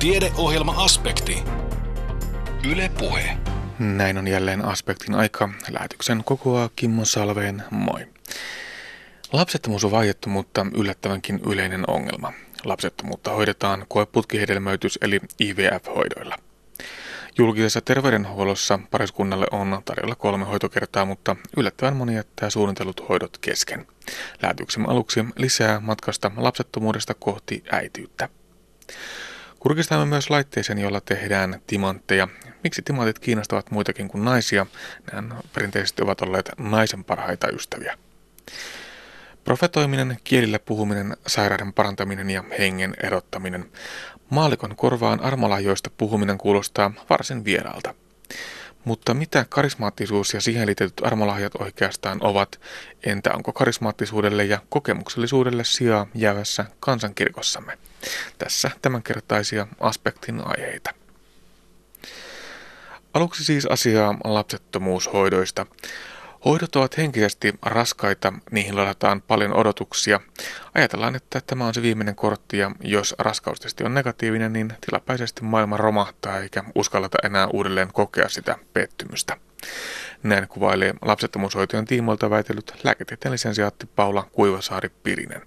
Tiedeohjelma-aspekti. Yle Puhe. Näin on jälleen aspektin aika. Lähetyksen kokoaa Kimmo Salveen. Moi. Lapsettomuus on vaiettu, mutta yllättävänkin yleinen ongelma. Lapsettomuutta hoidetaan koeputkihedelmöitys eli IVF-hoidoilla. Julkisessa terveydenhuollossa pariskunnalle on tarjolla kolme hoitokertaa, mutta yllättävän moni jättää suunnitellut hoidot kesken. Lähetyksen aluksi lisää matkasta lapsettomuudesta kohti äityyttä. Kurkistamme myös laitteeseen, jolla tehdään timantteja. Miksi timantit kiinnostavat muitakin kuin naisia? Nämä perinteisesti ovat olleet naisen parhaita ystäviä. Profetoiminen, kielillä puhuminen, sairauden parantaminen ja hengen erottaminen. Maalikon korvaan armolahjoista puhuminen kuulostaa varsin vieraalta. Mutta mitä karismaattisuus ja siihen liitetyt armolahjat oikeastaan ovat? Entä onko karismaattisuudelle ja kokemuksellisuudelle sijaa jäävässä kansankirkossamme? Tässä tämänkertaisia aspektin aiheita. Aluksi siis asiaa lapsettomuushoidoista. Hoidot ovat henkisesti raskaita, niihin ladataan paljon odotuksia. Ajatellaan, että tämä on se viimeinen kortti ja jos raskaustesti on negatiivinen, niin tilapäisesti maailma romahtaa eikä uskalleta enää uudelleen kokea sitä pettymystä. Näin kuvailee lapsettomuushoitojen tiimoilta väitellyt lääketieteen lisensiaatti Paula Kuivasaari-Pirinen.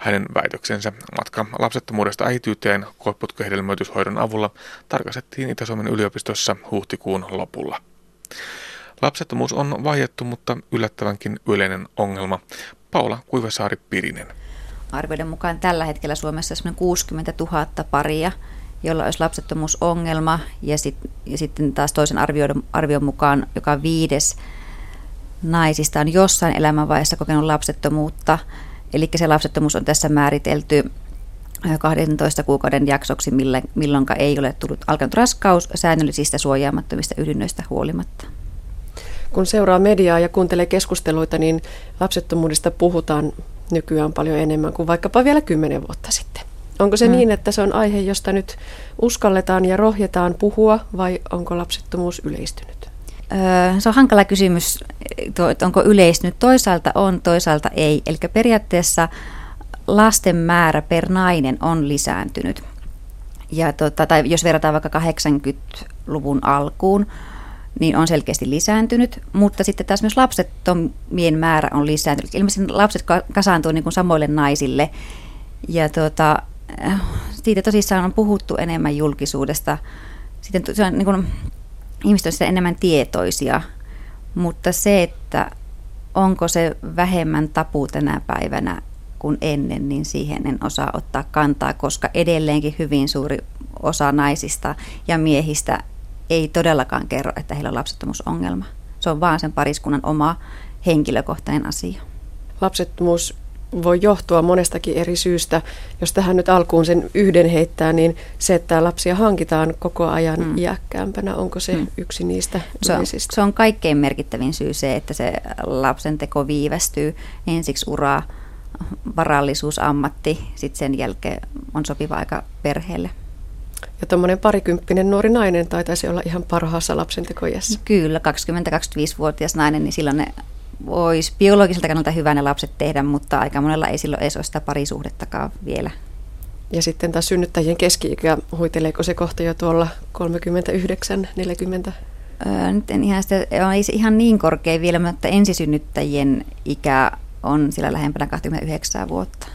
Hänen väitöksensä matka lapsettomuudesta äityyteen koeputkehedelmöityshoidon avulla tarkastettiin Itä-Suomen yliopistossa huhtikuun lopulla. Lapsettomuus on vaiettu, mutta yllättävänkin yleinen ongelma. Paula Kuivasaari-Pirinen. Arvioiden mukaan tällä hetkellä Suomessa on 60 000 paria, jolla olisi lapsettomuusongelma, ja, sit, ja sitten taas toisen arvion, arvion mukaan joka viides naisista on jossain elämänvaiheessa kokenut lapsettomuutta. Eli se lapsettomuus on tässä määritelty 12 kuukauden jaksoksi, milloin ei ole tullut alkanut raskaus säännöllisistä suojaamattomista ylinnöistä huolimatta kun seuraa mediaa ja kuuntelee keskusteluita, niin lapsettomuudesta puhutaan nykyään paljon enemmän kuin vaikkapa vielä kymmenen vuotta sitten. Onko se mm. niin, että se on aihe, josta nyt uskalletaan ja rohjetaan puhua, vai onko lapsettomuus yleistynyt? Öö, se on hankala kysymys, että onko yleistynyt. Toisaalta on, toisaalta ei. Eli periaatteessa lasten määrä per nainen on lisääntynyt. Ja tota, tai jos verrataan vaikka 80-luvun alkuun, niin on selkeästi lisääntynyt, mutta sitten taas myös lapsettomien määrä on lisääntynyt. Ilmeisesti lapset kasaantuu niin kuin samoille naisille ja tuota, siitä tosissaan on puhuttu enemmän julkisuudesta. Sitten se on, niin kuin, ihmiset ovat enemmän tietoisia, mutta se, että onko se vähemmän tapu tänä päivänä kuin ennen, niin siihen en osaa ottaa kantaa, koska edelleenkin hyvin suuri osa naisista ja miehistä ei todellakaan kerro, että heillä on lapsettomuusongelma. Se on vaan sen pariskunnan oma henkilökohtainen asia. Lapsettomuus voi johtua monestakin eri syystä. Jos tähän nyt alkuun sen yhden heittää, niin se, että lapsia hankitaan koko ajan mm. iäkkäämpänä, onko se mm. yksi niistä se on, se on kaikkein merkittävin syy se, että se lapsen teko viivästyy. Ensiksi uraa, varallisuus, ammatti, sitten sen jälkeen on sopiva aika perheelle. Ja tuommoinen parikymppinen nuori nainen taitaisi olla ihan parhaassa lapsentekojässä. Kyllä, 20-25-vuotias nainen, niin silloin ne voisi biologiselta kannalta hyvä ne lapset tehdä, mutta aika monella ei silloin edes ole sitä parisuhdettakaan vielä. Ja sitten taas synnyttäjien keski-ikä, huiteleeko se kohta jo tuolla 39, 40? Öö, nyt en ihan, sitä, ei ihan niin korkea vielä, mutta ensisynnyttäjien ikä on sillä lähempänä 29 vuotta.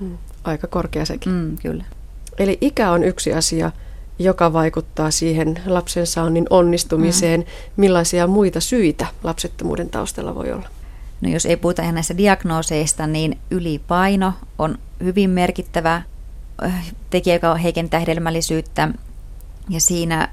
Hmm, aika korkea sekin. Mm, kyllä. Eli ikä on yksi asia, joka vaikuttaa siihen lapsen saannin onnistumiseen. Mm. Millaisia muita syitä lapsettomuuden taustalla voi olla? No jos ei puhuta ihan näistä diagnooseista, niin ylipaino on hyvin merkittävä äh, tekijä, joka heikentää hedelmällisyyttä. Ja siinä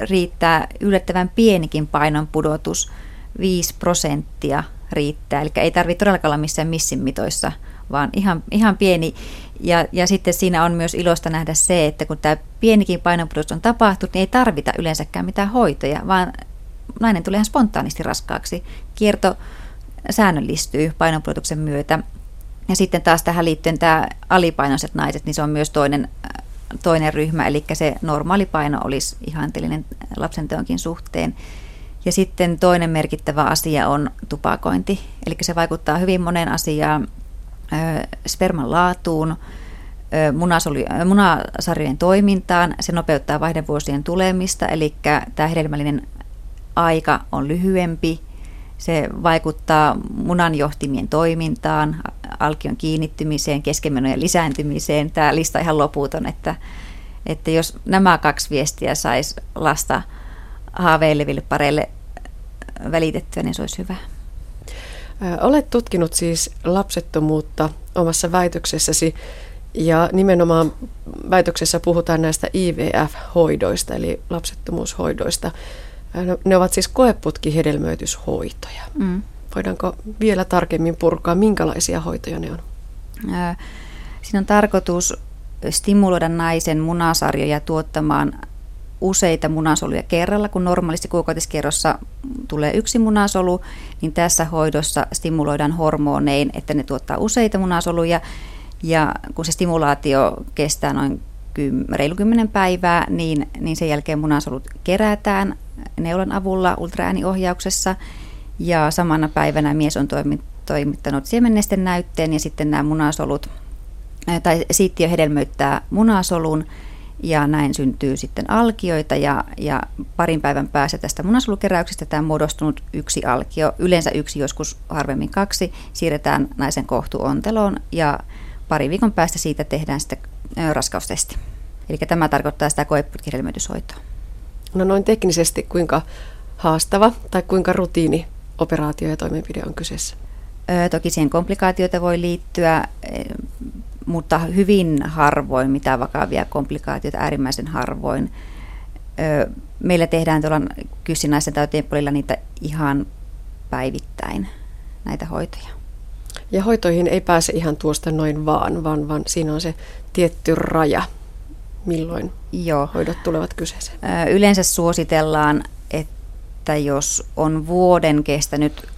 riittää yllättävän pienikin painon pudotus, 5 prosenttia riittää. Eli ei tarvitse todellakaan olla missään missin mitoissa, vaan ihan, ihan pieni. Ja, ja sitten siinä on myös ilosta nähdä se, että kun tämä pienikin painonpudotus on tapahtunut, niin ei tarvita yleensäkään mitään hoitoja, vaan nainen tulee ihan spontaanisti raskaaksi. Kierto säännöllistyy painonpudotuksen myötä. Ja sitten taas tähän liittyen tämä alipainoiset naiset, niin se on myös toinen, toinen ryhmä, eli se normaali paino olisi ihanteellinen lapsenteonkin suhteen. Ja sitten toinen merkittävä asia on tupakointi, eli se vaikuttaa hyvin moneen asiaan, sperman laatuun, munasarjojen toimintaan, se nopeuttaa vaihdevuosien tulemista, eli tämä hedelmällinen aika on lyhyempi, se vaikuttaa munanjohtimien toimintaan, alkion kiinnittymiseen, keskenmenojen lisääntymiseen. Tämä lista ihan loputon, että, että jos nämä kaksi viestiä saisi lasta haaveileville pareille välitettyä, niin se olisi hyvä. Olet tutkinut siis lapsettomuutta omassa väitöksessäsi ja nimenomaan väitöksessä puhutaan näistä IVF-hoidoista eli lapsettomuushoidoista. Ne ovat siis koeputkihedelmöityshoitoja. Mm. Voidaanko vielä tarkemmin purkaa, minkälaisia hoitoja ne on? Siinä on tarkoitus stimuloida naisen munasarjoja tuottamaan useita munasoluja kerralla, kun normaalisti kuukautiskerrossa tulee yksi munasolu, niin tässä hoidossa stimuloidaan hormonein, että ne tuottaa useita munasoluja, ja kun se stimulaatio kestää noin reilu 10 päivää, niin, niin sen jälkeen munasolut kerätään neulan avulla ultraääniohjauksessa, ja samana päivänä mies on toimittanut siemennesten näytteen, ja sitten nämä munasolut, tai siittiö hedelmöittää munasolun, ja näin syntyy sitten alkioita ja, ja parin päivän päässä tästä munasolukeräyksestä tämä muodostunut yksi alkio, yleensä yksi, joskus harvemmin kaksi, siirretään naisen kohtuonteloon ja pari viikon päästä siitä tehdään sitten raskaustesti. Eli tämä tarkoittaa sitä koeputkihelmöityshoitoa. No noin teknisesti kuinka haastava tai kuinka rutiini operaatio ja toimenpide on kyseessä? Toki siihen komplikaatioita voi liittyä mutta hyvin harvoin mitä vakavia komplikaatioita, äärimmäisen harvoin. Meillä tehdään tuolla kyssinaisen tautien puolilla niitä ihan päivittäin, näitä hoitoja. Ja hoitoihin ei pääse ihan tuosta noin vaan, vaan, vaan siinä on se tietty raja, milloin Joo. hoidot tulevat kyseeseen. Yleensä suositellaan, että jos on vuoden kestänyt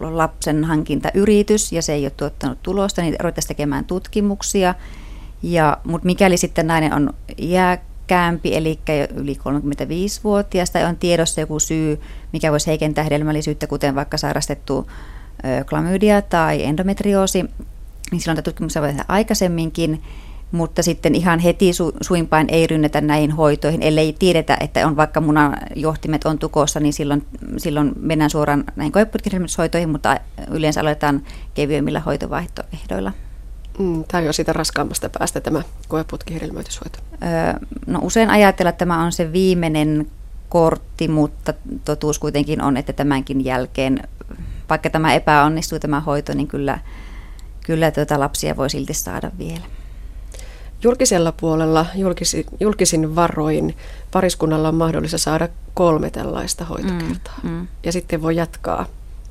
lapsen hankintayritys ja se ei ole tuottanut tulosta, niin ruvettaisiin tekemään tutkimuksia. Ja, mutta mikäli sitten nainen on iäkkäämpi, eli yli 35-vuotias, tai on tiedossa joku syy, mikä voisi heikentää hedelmällisyyttä, kuten vaikka sairastettu klamydia tai endometrioosi, niin silloin tätä tutkimusta voi tehdä aikaisemminkin mutta sitten ihan heti su- suinpäin ei rynnetä näihin hoitoihin, ellei tiedetä, että on vaikka munajohtimet on tukossa, niin silloin, silloin mennään suoraan näihin koeputkihelmityshoitoihin, mutta yleensä aloitetaan kevyemmillä hoitovaihtoehdoilla. Mm, tämä on jo siitä raskaammasta päästä tämä koeputkihedelmöityshoito. Öö, no usein ajatellaan, että tämä on se viimeinen kortti, mutta totuus kuitenkin on, että tämänkin jälkeen, vaikka tämä epäonnistuu tämä hoito, niin kyllä, kyllä tuota lapsia voi silti saada vielä. Julkisella puolella julkisin, julkisin varoin pariskunnalla on mahdollista saada kolme tällaista hoitokertaa. Mm, mm. Ja sitten voi jatkaa,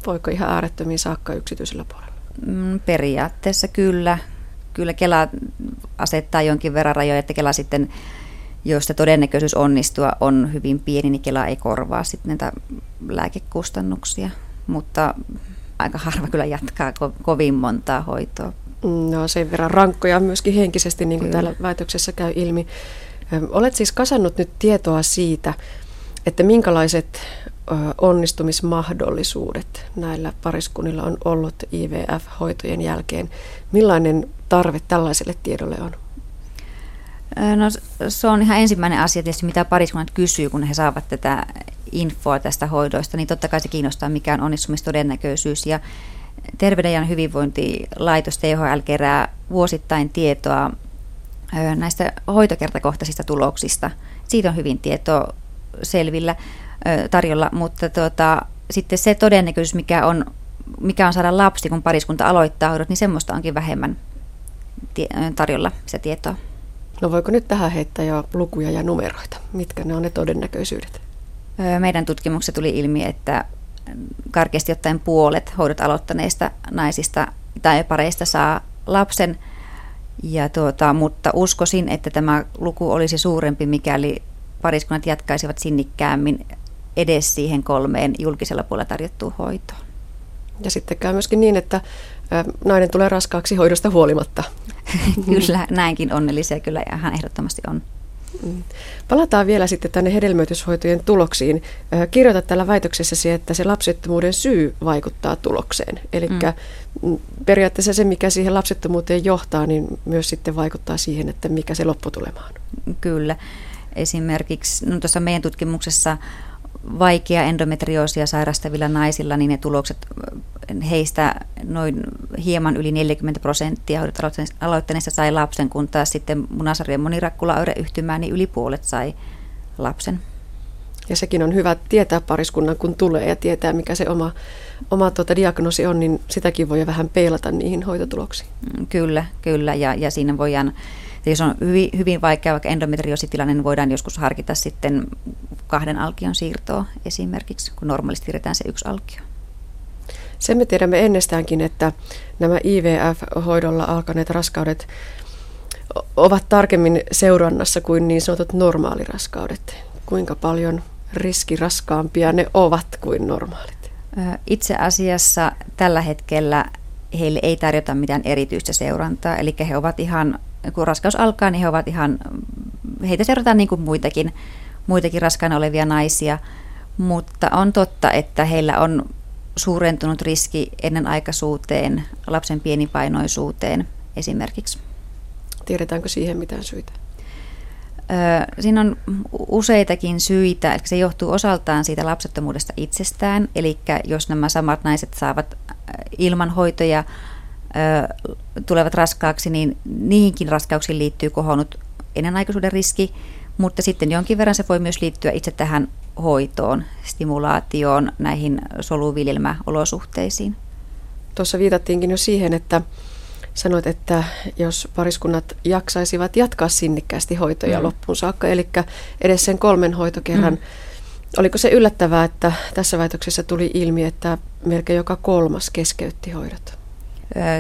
voiko ihan äärettömiin saakka yksityisellä puolella? Mm, periaatteessa kyllä. Kyllä Kela asettaa jonkin verran rajoja, että Kela sitten, jos se todennäköisyys onnistua on hyvin pieni, niin Kela ei korvaa sitten näitä lääkekustannuksia. Mutta aika harva kyllä jatkaa ko- kovin montaa hoitoa No sen verran rankkoja myöskin henkisesti, niin kuin Kyllä. täällä väitöksessä käy ilmi. Olet siis kasannut nyt tietoa siitä, että minkälaiset onnistumismahdollisuudet näillä pariskunnilla on ollut IVF-hoitojen jälkeen. Millainen tarve tällaiselle tiedolle on? No se on ihan ensimmäinen asia tietysti, mitä pariskunnat kysyy, kun he saavat tätä infoa tästä hoidoista, niin totta kai se kiinnostaa, mikä on onnistumistodennäköisyys. Ja Terveyden ja hyvinvointilaitos THL kerää vuosittain tietoa näistä hoitokertakohtaisista tuloksista. Siitä on hyvin tietoa selvillä tarjolla, mutta tuota, sitten se todennäköisyys, mikä on, mikä on saada lapsi, kun pariskunta aloittaa hoidot, niin semmoista onkin vähemmän tarjolla se tietoa. No voiko nyt tähän heittää jo lukuja ja numeroita? Mitkä ne on ne todennäköisyydet? Meidän tutkimuksessa tuli ilmi, että karkeasti ottaen puolet hoidot aloittaneista naisista tai pareista saa lapsen, ja tuota, mutta uskoisin, että tämä luku olisi suurempi, mikäli pariskunnat jatkaisivat sinnikkäämmin edes siihen kolmeen julkisella puolella tarjottuun hoitoon. Ja sitten käy myöskin niin, että nainen tulee raskaaksi hoidosta huolimatta. kyllä, näinkin onnellisia kyllä ihan ehdottomasti on. Mm. Palataan vielä sitten tänne hedelmöityshoitojen tuloksiin. Kirjoitat tällä väitöksessäsi, että se lapsettomuuden syy vaikuttaa tulokseen. Eli mm. periaatteessa se, mikä siihen lapsettomuuteen johtaa, niin myös sitten vaikuttaa siihen, että mikä se lopputulema on. Kyllä. Esimerkiksi no tuossa meidän tutkimuksessa vaikea endometrioosia sairastavilla naisilla, niin ne tulokset heistä noin hieman yli 40 prosenttia aloittaneista sai lapsen, kun taas sitten munasarjan monirakkulaoireyhtymää, niin yli puolet sai lapsen. Ja sekin on hyvä tietää pariskunnan, kun tulee ja tietää, mikä se oma, oma tuota diagnoosi on, niin sitäkin voi vähän peilata niihin hoitotuloksiin. Mm, kyllä, kyllä. Ja, ja siinä voidaan jos on hyvin, hyvin vaikea vaikka endometriositilanne, niin voidaan joskus harkita sitten kahden alkion siirtoa esimerkiksi, kun normaalisti siirretään se yksi alkio. Sen me tiedämme ennestäänkin, että nämä IVF-hoidolla alkaneet raskaudet ovat tarkemmin seurannassa kuin niin sanotut normaaliraskaudet. Kuinka paljon riskiraskaampia ne ovat kuin normaalit? Itse asiassa tällä hetkellä heille ei tarjota mitään erityistä seurantaa, eli he ovat ihan kun raskaus alkaa, niin he ovat ihan, heitä seurataan niin kuin muitakin, muitakin raskaana olevia naisia, mutta on totta, että heillä on suurentunut riski ennenaikaisuuteen, lapsen pienipainoisuuteen esimerkiksi. Tiedetäänkö siihen mitään syitä? Siinä on useitakin syitä. Se johtuu osaltaan siitä lapsettomuudesta itsestään. Eli jos nämä samat naiset saavat ilman hoitoja tulevat raskaaksi, niin niihinkin raskauksiin liittyy kohonnut ennenaikaisuuden riski, mutta sitten jonkin verran se voi myös liittyä itse tähän hoitoon, stimulaatioon, näihin soluviljelmäolosuhteisiin. Tuossa viitattiinkin jo siihen, että sanoit, että jos pariskunnat jaksaisivat jatkaa sinnikkäästi hoitoja mm. loppuun saakka, eli edes sen kolmen hoitokerran, mm. oliko se yllättävää, että tässä väitöksessä tuli ilmi, että melkein joka kolmas keskeytti hoidot?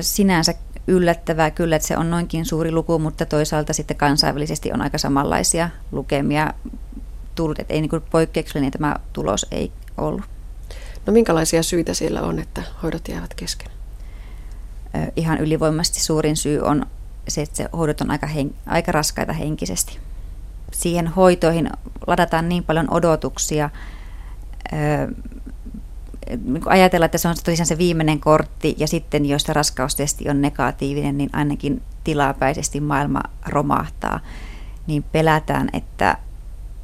sinänsä yllättävää kyllä, että se on noinkin suuri luku, mutta toisaalta sitten kansainvälisesti on aika samanlaisia lukemia tullut, että ei niin poikkeuksellinen tämä tulos ei ollut. No minkälaisia syitä siellä on, että hoidot jäävät kesken? Ihan ylivoimaisesti suurin syy on se, että se hoidot on aika, hen, aika raskaita henkisesti. Siihen hoitoihin ladataan niin paljon odotuksia, niin ajatella, että se on tosiaan se viimeinen kortti ja sitten jos se raskaustesti on negatiivinen, niin ainakin tilapäisesti maailma romahtaa, niin pelätään, että,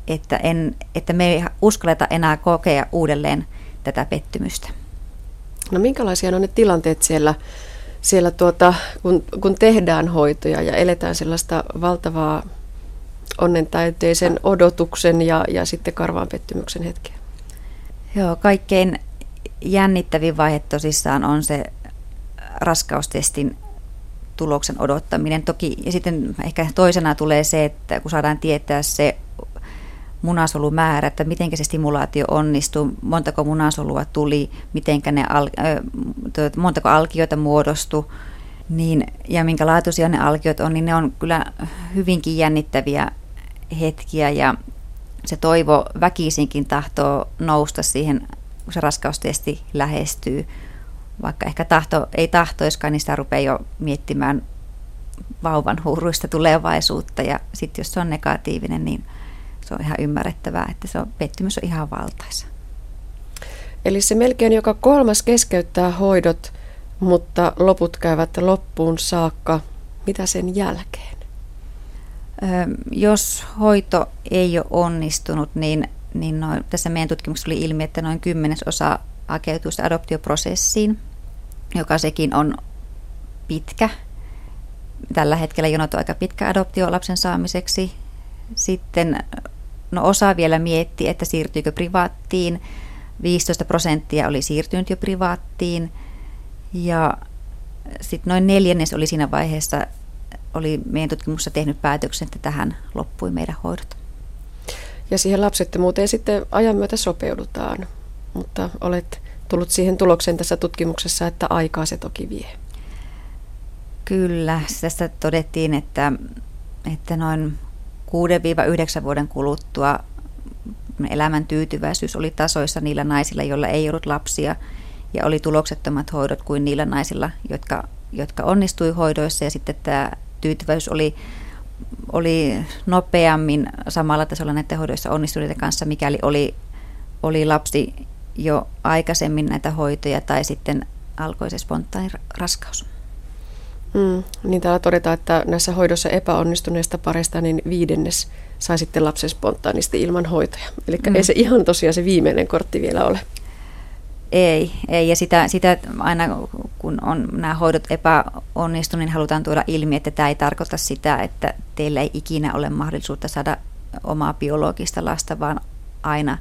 että, en, että me ei uskalleta enää kokea uudelleen tätä pettymystä. No minkälaisia on ne tilanteet siellä, siellä tuota, kun, kun tehdään hoitoja ja eletään sellaista valtavaa onnentäyteisen odotuksen ja, ja sitten karvaan pettymyksen hetkeä? Joo, kaikkein jännittävin vaihe tosissaan on se raskaustestin tuloksen odottaminen. Toki ja sitten ehkä toisena tulee se, että kun saadaan tietää se munasolumäärä, että miten se stimulaatio onnistuu, montako munasolua tuli, mitenkä ne al, äh, montako alkioita muodostui, niin, ja minkä laatuisia ne alkiot on, niin ne on kyllä hyvinkin jännittäviä hetkiä ja se toivo väkisinkin tahtoo nousta siihen kun se raskaustesti lähestyy, vaikka ehkä tahto, ei tahtoiskaan, niin sitä rupeaa jo miettimään vauvan huuruista tulevaisuutta. Ja sitten jos se on negatiivinen, niin se on ihan ymmärrettävää, että se on, pettymys on ihan valtaisa. Eli se melkein joka kolmas keskeyttää hoidot, mutta loput käyvät loppuun saakka. Mitä sen jälkeen? jos hoito ei ole onnistunut, niin niin noin, tässä meidän tutkimuksessa oli ilmi, että noin kymmenesosa hakeutuu adoptioprosessiin, joka sekin on pitkä. Tällä hetkellä jonot on aika pitkä adoptio lapsen saamiseksi. Sitten no osa vielä mietti, että siirtyykö privaattiin. 15 prosenttia oli siirtynyt jo privaattiin. Ja sitten noin neljännes oli siinä vaiheessa, oli meidän tutkimuksessa tehnyt päätöksen, että tähän loppui meidän hoidot. Ja siihen lapsettomuuteen sitten ajan myötä sopeudutaan. Mutta olet tullut siihen tulokseen tässä tutkimuksessa, että aikaa se toki vie. Kyllä, tästä todettiin, että, että noin 6-9 vuoden kuluttua elämän tyytyväisyys oli tasoissa niillä naisilla, joilla ei ollut lapsia, ja oli tuloksettomat hoidot kuin niillä naisilla, jotka, jotka onnistui hoidoissa, ja sitten tämä tyytyväisyys oli oli nopeammin samalla tasolla näiden hoidoissa onnistuneiden kanssa, mikäli oli, oli lapsi jo aikaisemmin näitä hoitoja tai sitten alkoi se spontaani raskaus. Mm, niin täällä todetaan, että näissä hoidossa epäonnistuneista pareista niin viidennes sai sitten lapsen spontaanisti ilman hoitoja. Eli mm. ei se ihan tosiaan se viimeinen kortti vielä ole. Ei, ei. ja sitä, sitä aina kun on nämä hoidot epäonnistuneet, niin halutaan tuoda ilmi, että tämä ei tarkoita sitä, että teillä ei ikinä ole mahdollisuutta saada omaa biologista lasta, vaan aina,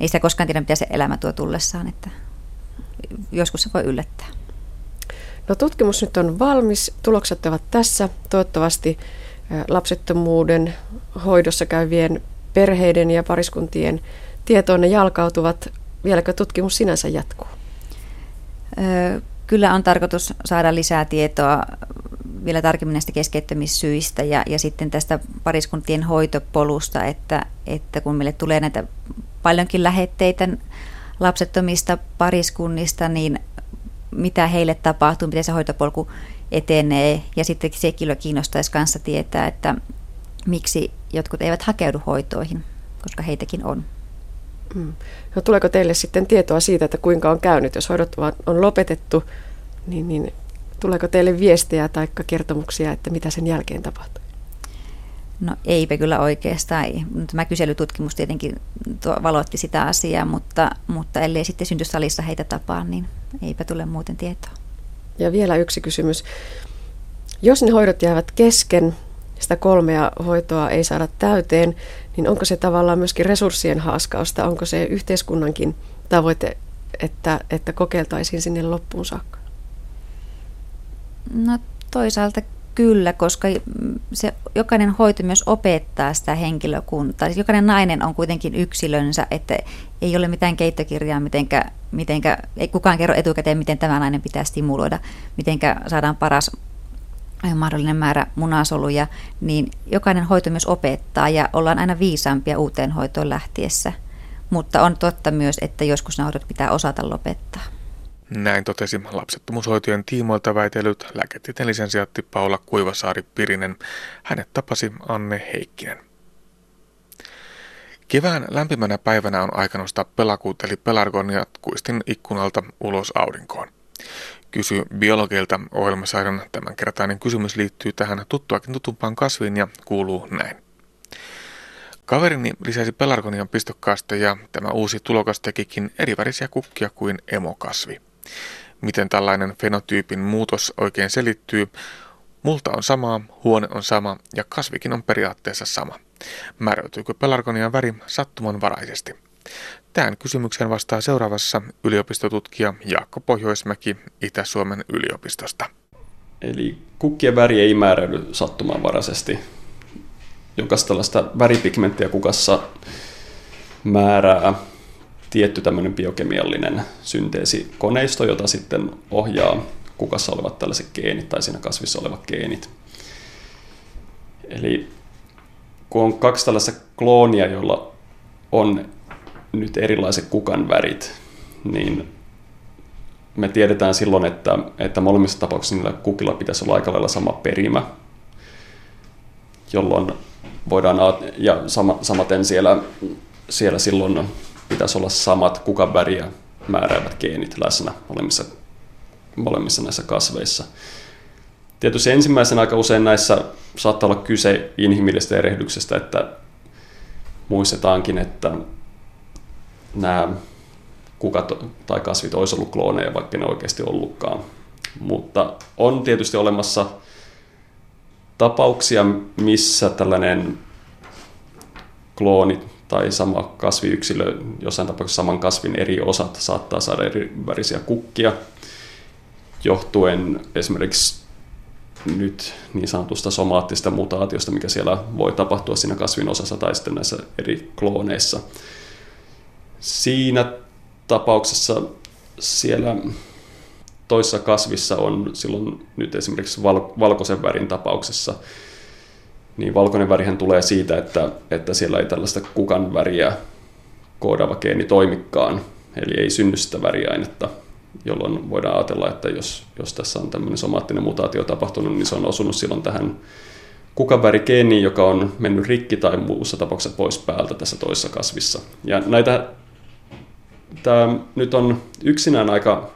ei sitä koskaan tiedä, mitä se elämä tuo tullessaan, että joskus se voi yllättää. No tutkimus nyt on valmis, tulokset ovat tässä. Toivottavasti lapsettomuuden hoidossa käyvien perheiden ja pariskuntien tietoon ne jalkautuvat. Vieläkö tutkimus sinänsä jatkuu? Kyllä on tarkoitus saada lisää tietoa vielä tarkemmin näistä keskeyttämissyistä ja, ja sitten tästä pariskuntien hoitopolusta, että, että kun meille tulee näitä paljonkin lähetteitä lapsettomista pariskunnista, niin mitä heille tapahtuu, miten se hoitopolku etenee. Ja sitten se kyllä kiinnostaisi kanssa tietää, että miksi jotkut eivät hakeudu hoitoihin, koska heitäkin on. Mm. No, tuleeko teille sitten tietoa siitä, että kuinka on käynyt, jos hoidot on lopetettu, niin, niin tuleeko teille viestejä tai kertomuksia, että mitä sen jälkeen tapahtuu? No eipä kyllä oikeastaan. Tämä kyselytutkimus tietenkin valotti sitä asiaa, mutta, mutta ellei sitten syntysalissa heitä tapaa, niin eipä tule muuten tietoa. Ja vielä yksi kysymys. Jos ne hoidot jäävät kesken, sitä kolmea hoitoa ei saada täyteen, niin onko se tavallaan myöskin resurssien haaskausta? Onko se yhteiskunnankin tavoite, että, että kokeiltaisiin sinne loppuun saakka? No toisaalta Kyllä, koska se, jokainen hoito myös opettaa sitä henkilökuntaa. Siis jokainen nainen on kuitenkin yksilönsä, että ei ole mitään keittokirjaa, mitenkä, mitenkä, ei kukaan kerro etukäteen, miten tämä nainen pitää stimuloida, miten saadaan paras mahdollinen määrä munasoluja, niin jokainen hoito myös opettaa ja ollaan aina viisaampia uuteen hoitoon lähtiessä. Mutta on totta myös, että joskus nämä hoidot pitää osata lopettaa. Näin totesi lapsettomuushoitojen tiimoilta väitellyt lääketieteen lisensiaatti Paula Kuivasaari-Pirinen. Hänet tapasi Anne Heikkinen. Kevään lämpimänä päivänä on aika nostaa pelakuut eli pelargonia kuistin ikkunalta ulos aurinkoon. Kysy biologilta ohjelmasarjan tämänkertainen kysymys liittyy tähän tuttuakin tutumpaan kasviin ja kuuluu näin. Kaverini lisäsi pelargonian pistokkaasta ja tämä uusi tulokas tekikin erivärisiä kukkia kuin emokasvi. Miten tällainen fenotyypin muutos oikein selittyy? Multa on samaa, huone on sama ja kasvikin on periaatteessa sama. Määräytyykö pelargonian väri sattumanvaraisesti? Tähän kysymykseen vastaa seuraavassa yliopistotutkija Jaakko Pohjoismäki Itä-Suomen yliopistosta. Eli kukkien väri ei määräydy sattumanvaraisesti. Jokaista tällaista väripigmenttiä kukassa määrää tietty tämmöinen biokemiallinen synteesikoneisto, jota sitten ohjaa kukassa olevat tällaiset geenit tai siinä kasvissa olevat geenit. Eli kun on kaksi tällaista kloonia, joilla on nyt erilaiset kukan värit, niin me tiedetään silloin, että, että molemmissa tapauksissa niillä kukilla pitäisi olla aika lailla sama perimä, jolloin voidaan, ja sama, samaten siellä, siellä silloin pitäisi olla samat kukan väriä määräävät geenit läsnä molemmissa, molemmissa näissä kasveissa. Tietysti ensimmäisen aika usein näissä saattaa olla kyse inhimillisestä erehdyksestä, että muistetaankin, että nämä kukat tai kasvit olisi ollut klooneja, vaikka ne oikeasti ollutkaan. Mutta on tietysti olemassa tapauksia, missä tällainen klooni tai sama kasviyksilö, jossain tapauksessa saman kasvin eri osat saattaa saada eri värisiä kukkia, johtuen esimerkiksi nyt niin sanotusta somaattisesta mutaatiosta, mikä siellä voi tapahtua siinä kasvin osassa tai sitten näissä eri klooneissa. Siinä tapauksessa siellä toisessa kasvissa on silloin nyt esimerkiksi valkoisen värin tapauksessa niin valkoinen värihän tulee siitä, että, että siellä ei tällaista kukan väriä koodaava geeni toimikaan, eli ei synny sitä väriainetta, jolloin voidaan ajatella, että jos, jos tässä on tämmöinen somaattinen mutaatio tapahtunut, niin se on osunut silloin tähän kukavärigeeniin, joka on mennyt rikki tai muussa tapauksessa pois päältä tässä toisessa kasvissa. Ja näitä, tämä nyt on yksinään aika,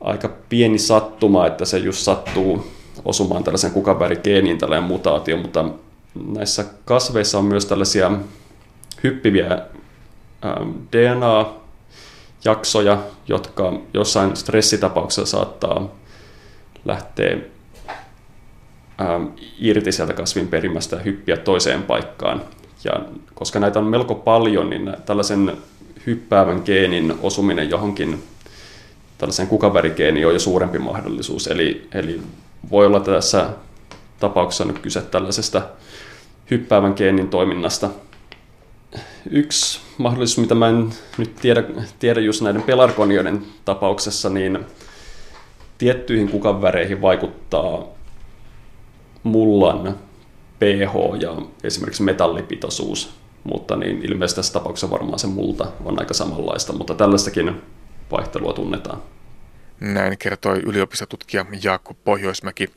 aika pieni sattuma, että se just sattuu osumaan tällaisen kukavärigeeniin tällainen mutaatio, mutta näissä kasveissa on myös tällaisia hyppiviä DNA-jaksoja, jotka jossain stressitapauksessa saattaa lähteä irti sieltä kasvin perimästä ja hyppiä toiseen paikkaan. Ja koska näitä on melko paljon, niin tällaisen hyppäävän geenin osuminen johonkin tällaisen kukavärigeeniin on jo suurempi mahdollisuus. Eli, eli voi olla tässä tapauksessa nyt kyse tällaisesta hyppäävän geenin toiminnasta. Yksi mahdollisuus, mitä mä en nyt tiedä, tiedä just näiden pelarkonioiden tapauksessa, niin tiettyihin kukanväreihin vaikuttaa mullan pH ja esimerkiksi metallipitoisuus, mutta niin ilmeisesti tässä tapauksessa varmaan se multa on aika samanlaista, mutta tällaistakin vaihtelua tunnetaan. Näin kertoi yliopistotutkija Jaakko Pohjoismäki.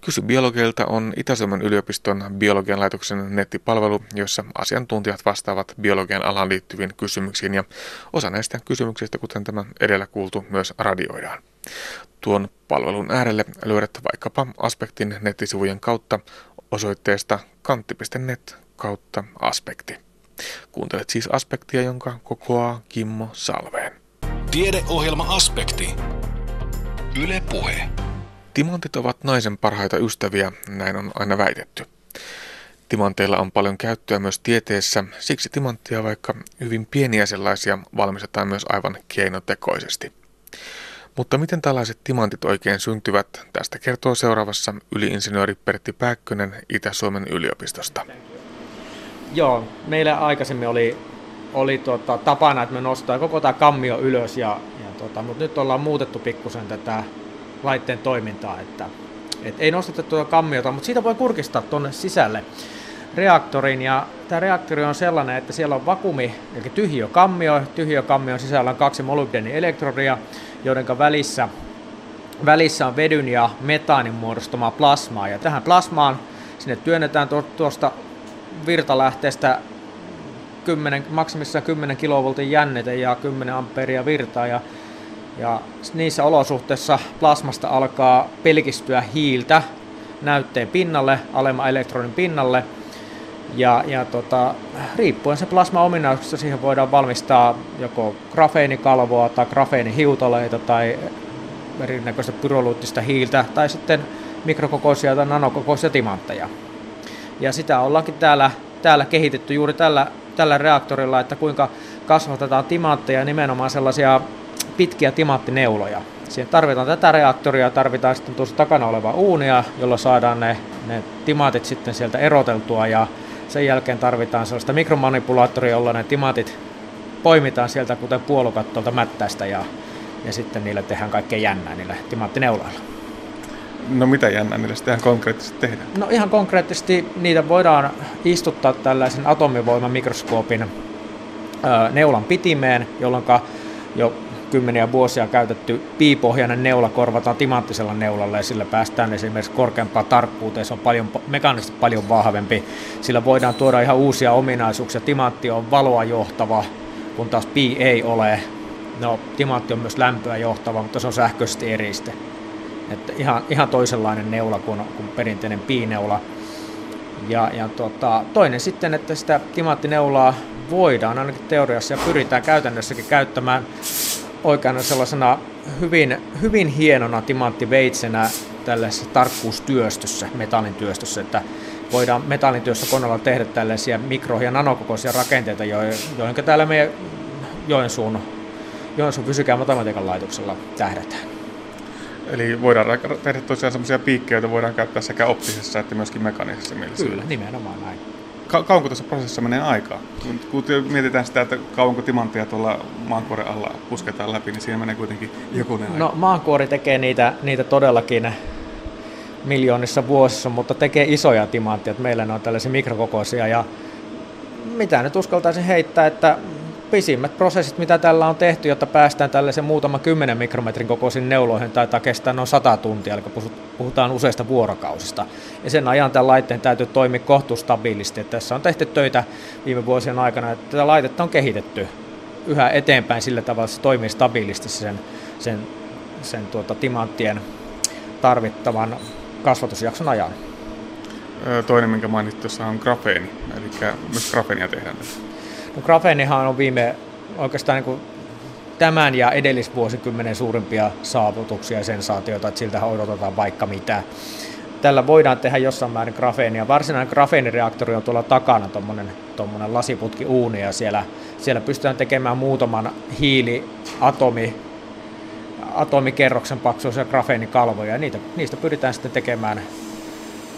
Kysy biologilta on Itä-Suomen yliopiston biologian laitoksen nettipalvelu, jossa asiantuntijat vastaavat biologian alaan liittyviin kysymyksiin ja osa näistä kysymyksistä, kuten tämä edellä kuultu, myös radioidaan. Tuon palvelun äärelle löydät vaikkapa Aspektin nettisivujen kautta osoitteesta kantti.net kautta aspekti. Kuuntelet siis Aspektia, jonka kokoaa Kimmo Salveen. Tiedeohjelma Aspekti. Yle Puhe. Timantit ovat naisen parhaita ystäviä, näin on aina väitetty. Timanteilla on paljon käyttöä myös tieteessä, siksi timanttia vaikka hyvin pieniä sellaisia valmistetaan myös aivan keinotekoisesti. Mutta miten tällaiset timantit oikein syntyvät, tästä kertoo seuraavassa yliinsinööri Pertti Pääkkönen Itä-Suomen yliopistosta. Joo, meillä aikaisemmin oli, oli tota, tapana, että me nostaa koko tämä kammio ylös, ja tota, mutta nyt ollaan muutettu pikkusen tätä laitteen toimintaa, että et ei nosteta tuota kammiota, mutta siitä voi kurkistaa tuonne sisälle reaktorin ja tämä reaktori on sellainen, että siellä on vakumi, eli tyhjö kammio. Tyhjö kammion sisällä on kaksi molybdenielektrodia, joiden välissä, välissä on vedyn ja metaanin muodostamaa plasmaa. Ja tähän plasmaan sinne työnnetään tuosta virtalähteestä 10, maksimissaan 10 kilovoltin jännite ja 10 amperia virtaa. Ja, ja niissä olosuhteissa plasmasta alkaa pelkistyä hiiltä näytteen pinnalle, alemman elektronin pinnalle – ja, ja tota, riippuen se plasma-ominaisuudesta siihen voidaan valmistaa joko grafeenikalvoa tai grafeenihiutaleita tai erinäköistä pyrolyyttistä hiiltä tai sitten mikrokokoisia tai nanokokoisia timantteja. Ja sitä ollaankin täällä, täällä kehitetty juuri tällä, tällä reaktorilla, että kuinka kasvatetaan timantteja nimenomaan sellaisia pitkiä timanttineuloja. Siihen tarvitaan tätä reaktoria, tarvitaan sitten tuossa takana oleva uunia, jolla saadaan ne, ne timantit sitten sieltä eroteltua ja sen jälkeen tarvitaan sellaista mikromanipulaattoria, jolla ne timatit poimitaan sieltä kuten puolukat tuolta mättäistä ja, ja sitten niille tehdään kaikkea jännää niillä timaattineuloilla. No mitä jännää niille sitten ihan konkreettisesti tehdään? No ihan konkreettisesti niitä voidaan istuttaa tällaisen atomivoiman mikroskoopin neulan pitimeen, jolloin jo kymmeniä vuosia käytetty piipohjainen neula korvataan timanttisella neulalla ja sillä päästään esimerkiksi korkeampaan tarkkuuteen. Se on paljon, mekaanisesti paljon vahvempi. Sillä voidaan tuoda ihan uusia ominaisuuksia. Timantti on valoa johtava, kun taas pi ei ole. No, timantti on myös lämpöä johtava, mutta se on sähköisesti eriste. Että ihan, ihan toisenlainen neula kuin, kuin perinteinen piineula. Ja, ja tota, toinen sitten, että sitä timanttineulaa voidaan ainakin teoriassa ja pyritään käytännössäkin käyttämään oikeana sellaisena hyvin, hyvin hienona timanttiveitsenä tällaisessa tarkkuustyöstössä, metallintyöstössä, että voidaan metallintyössä koneella tehdä tällaisia mikro- ja nanokokoisia rakenteita, joihin täällä meidän Joensuun, Joensuun fysiikan ja matematiikan laitoksella tähdätään. Eli voidaan tehdä tosiaan sellaisia piikkejä, joita voidaan käyttää sekä optisessa että myöskin mekaanisessa mielessä. Kyllä, nimenomaan näin ka- kauanko tässä prosessissa menee aikaa? Kun mietitään sitä, että kauanko timanttia tuolla maankuoren alla pusketaan läpi, niin siinä menee kuitenkin joku aika. No maankuori tekee niitä, niitä todellakin miljoonissa vuosissa, mutta tekee isoja timantteja. Meillä ne on tällaisia mikrokokoisia ja mitä nyt uskaltaisin heittää, että pisimmät prosessit, mitä tällä on tehty, jotta päästään tällaisen muutaman kymmenen mikrometrin kokoisiin neuloihin, taitaa kestää noin 100 tuntia, eli puhutaan useista vuorokausista. Ja sen ajan tämän laitteen täytyy toimia kohtuustabiilisti. Tässä on tehty töitä viime vuosien aikana, että tätä laitetta on kehitetty yhä eteenpäin sillä tavalla, että se toimii stabiilisti sen, sen, sen tuota, timanttien tarvittavan kasvatusjakson ajan. Toinen, minkä mainitsit on grafeeni, eli myös grafeenia tehdään tässä. Grafeenihan on viime oikeastaan niin kuin tämän ja edellisvuosikymmenen suurimpia saavutuksia ja sensaatioita, että siltähän odotetaan vaikka mitä. Tällä voidaan tehdä jossain määrin grafeenia. Varsinainen grafeenireaktori on tuolla takana, tuommoinen lasiputki uuni, ja siellä, siellä pystytään tekemään muutaman hiiliatomi atomikerroksen paksuisia grafeenikalvoja, ja niitä, niistä pyritään sitten tekemään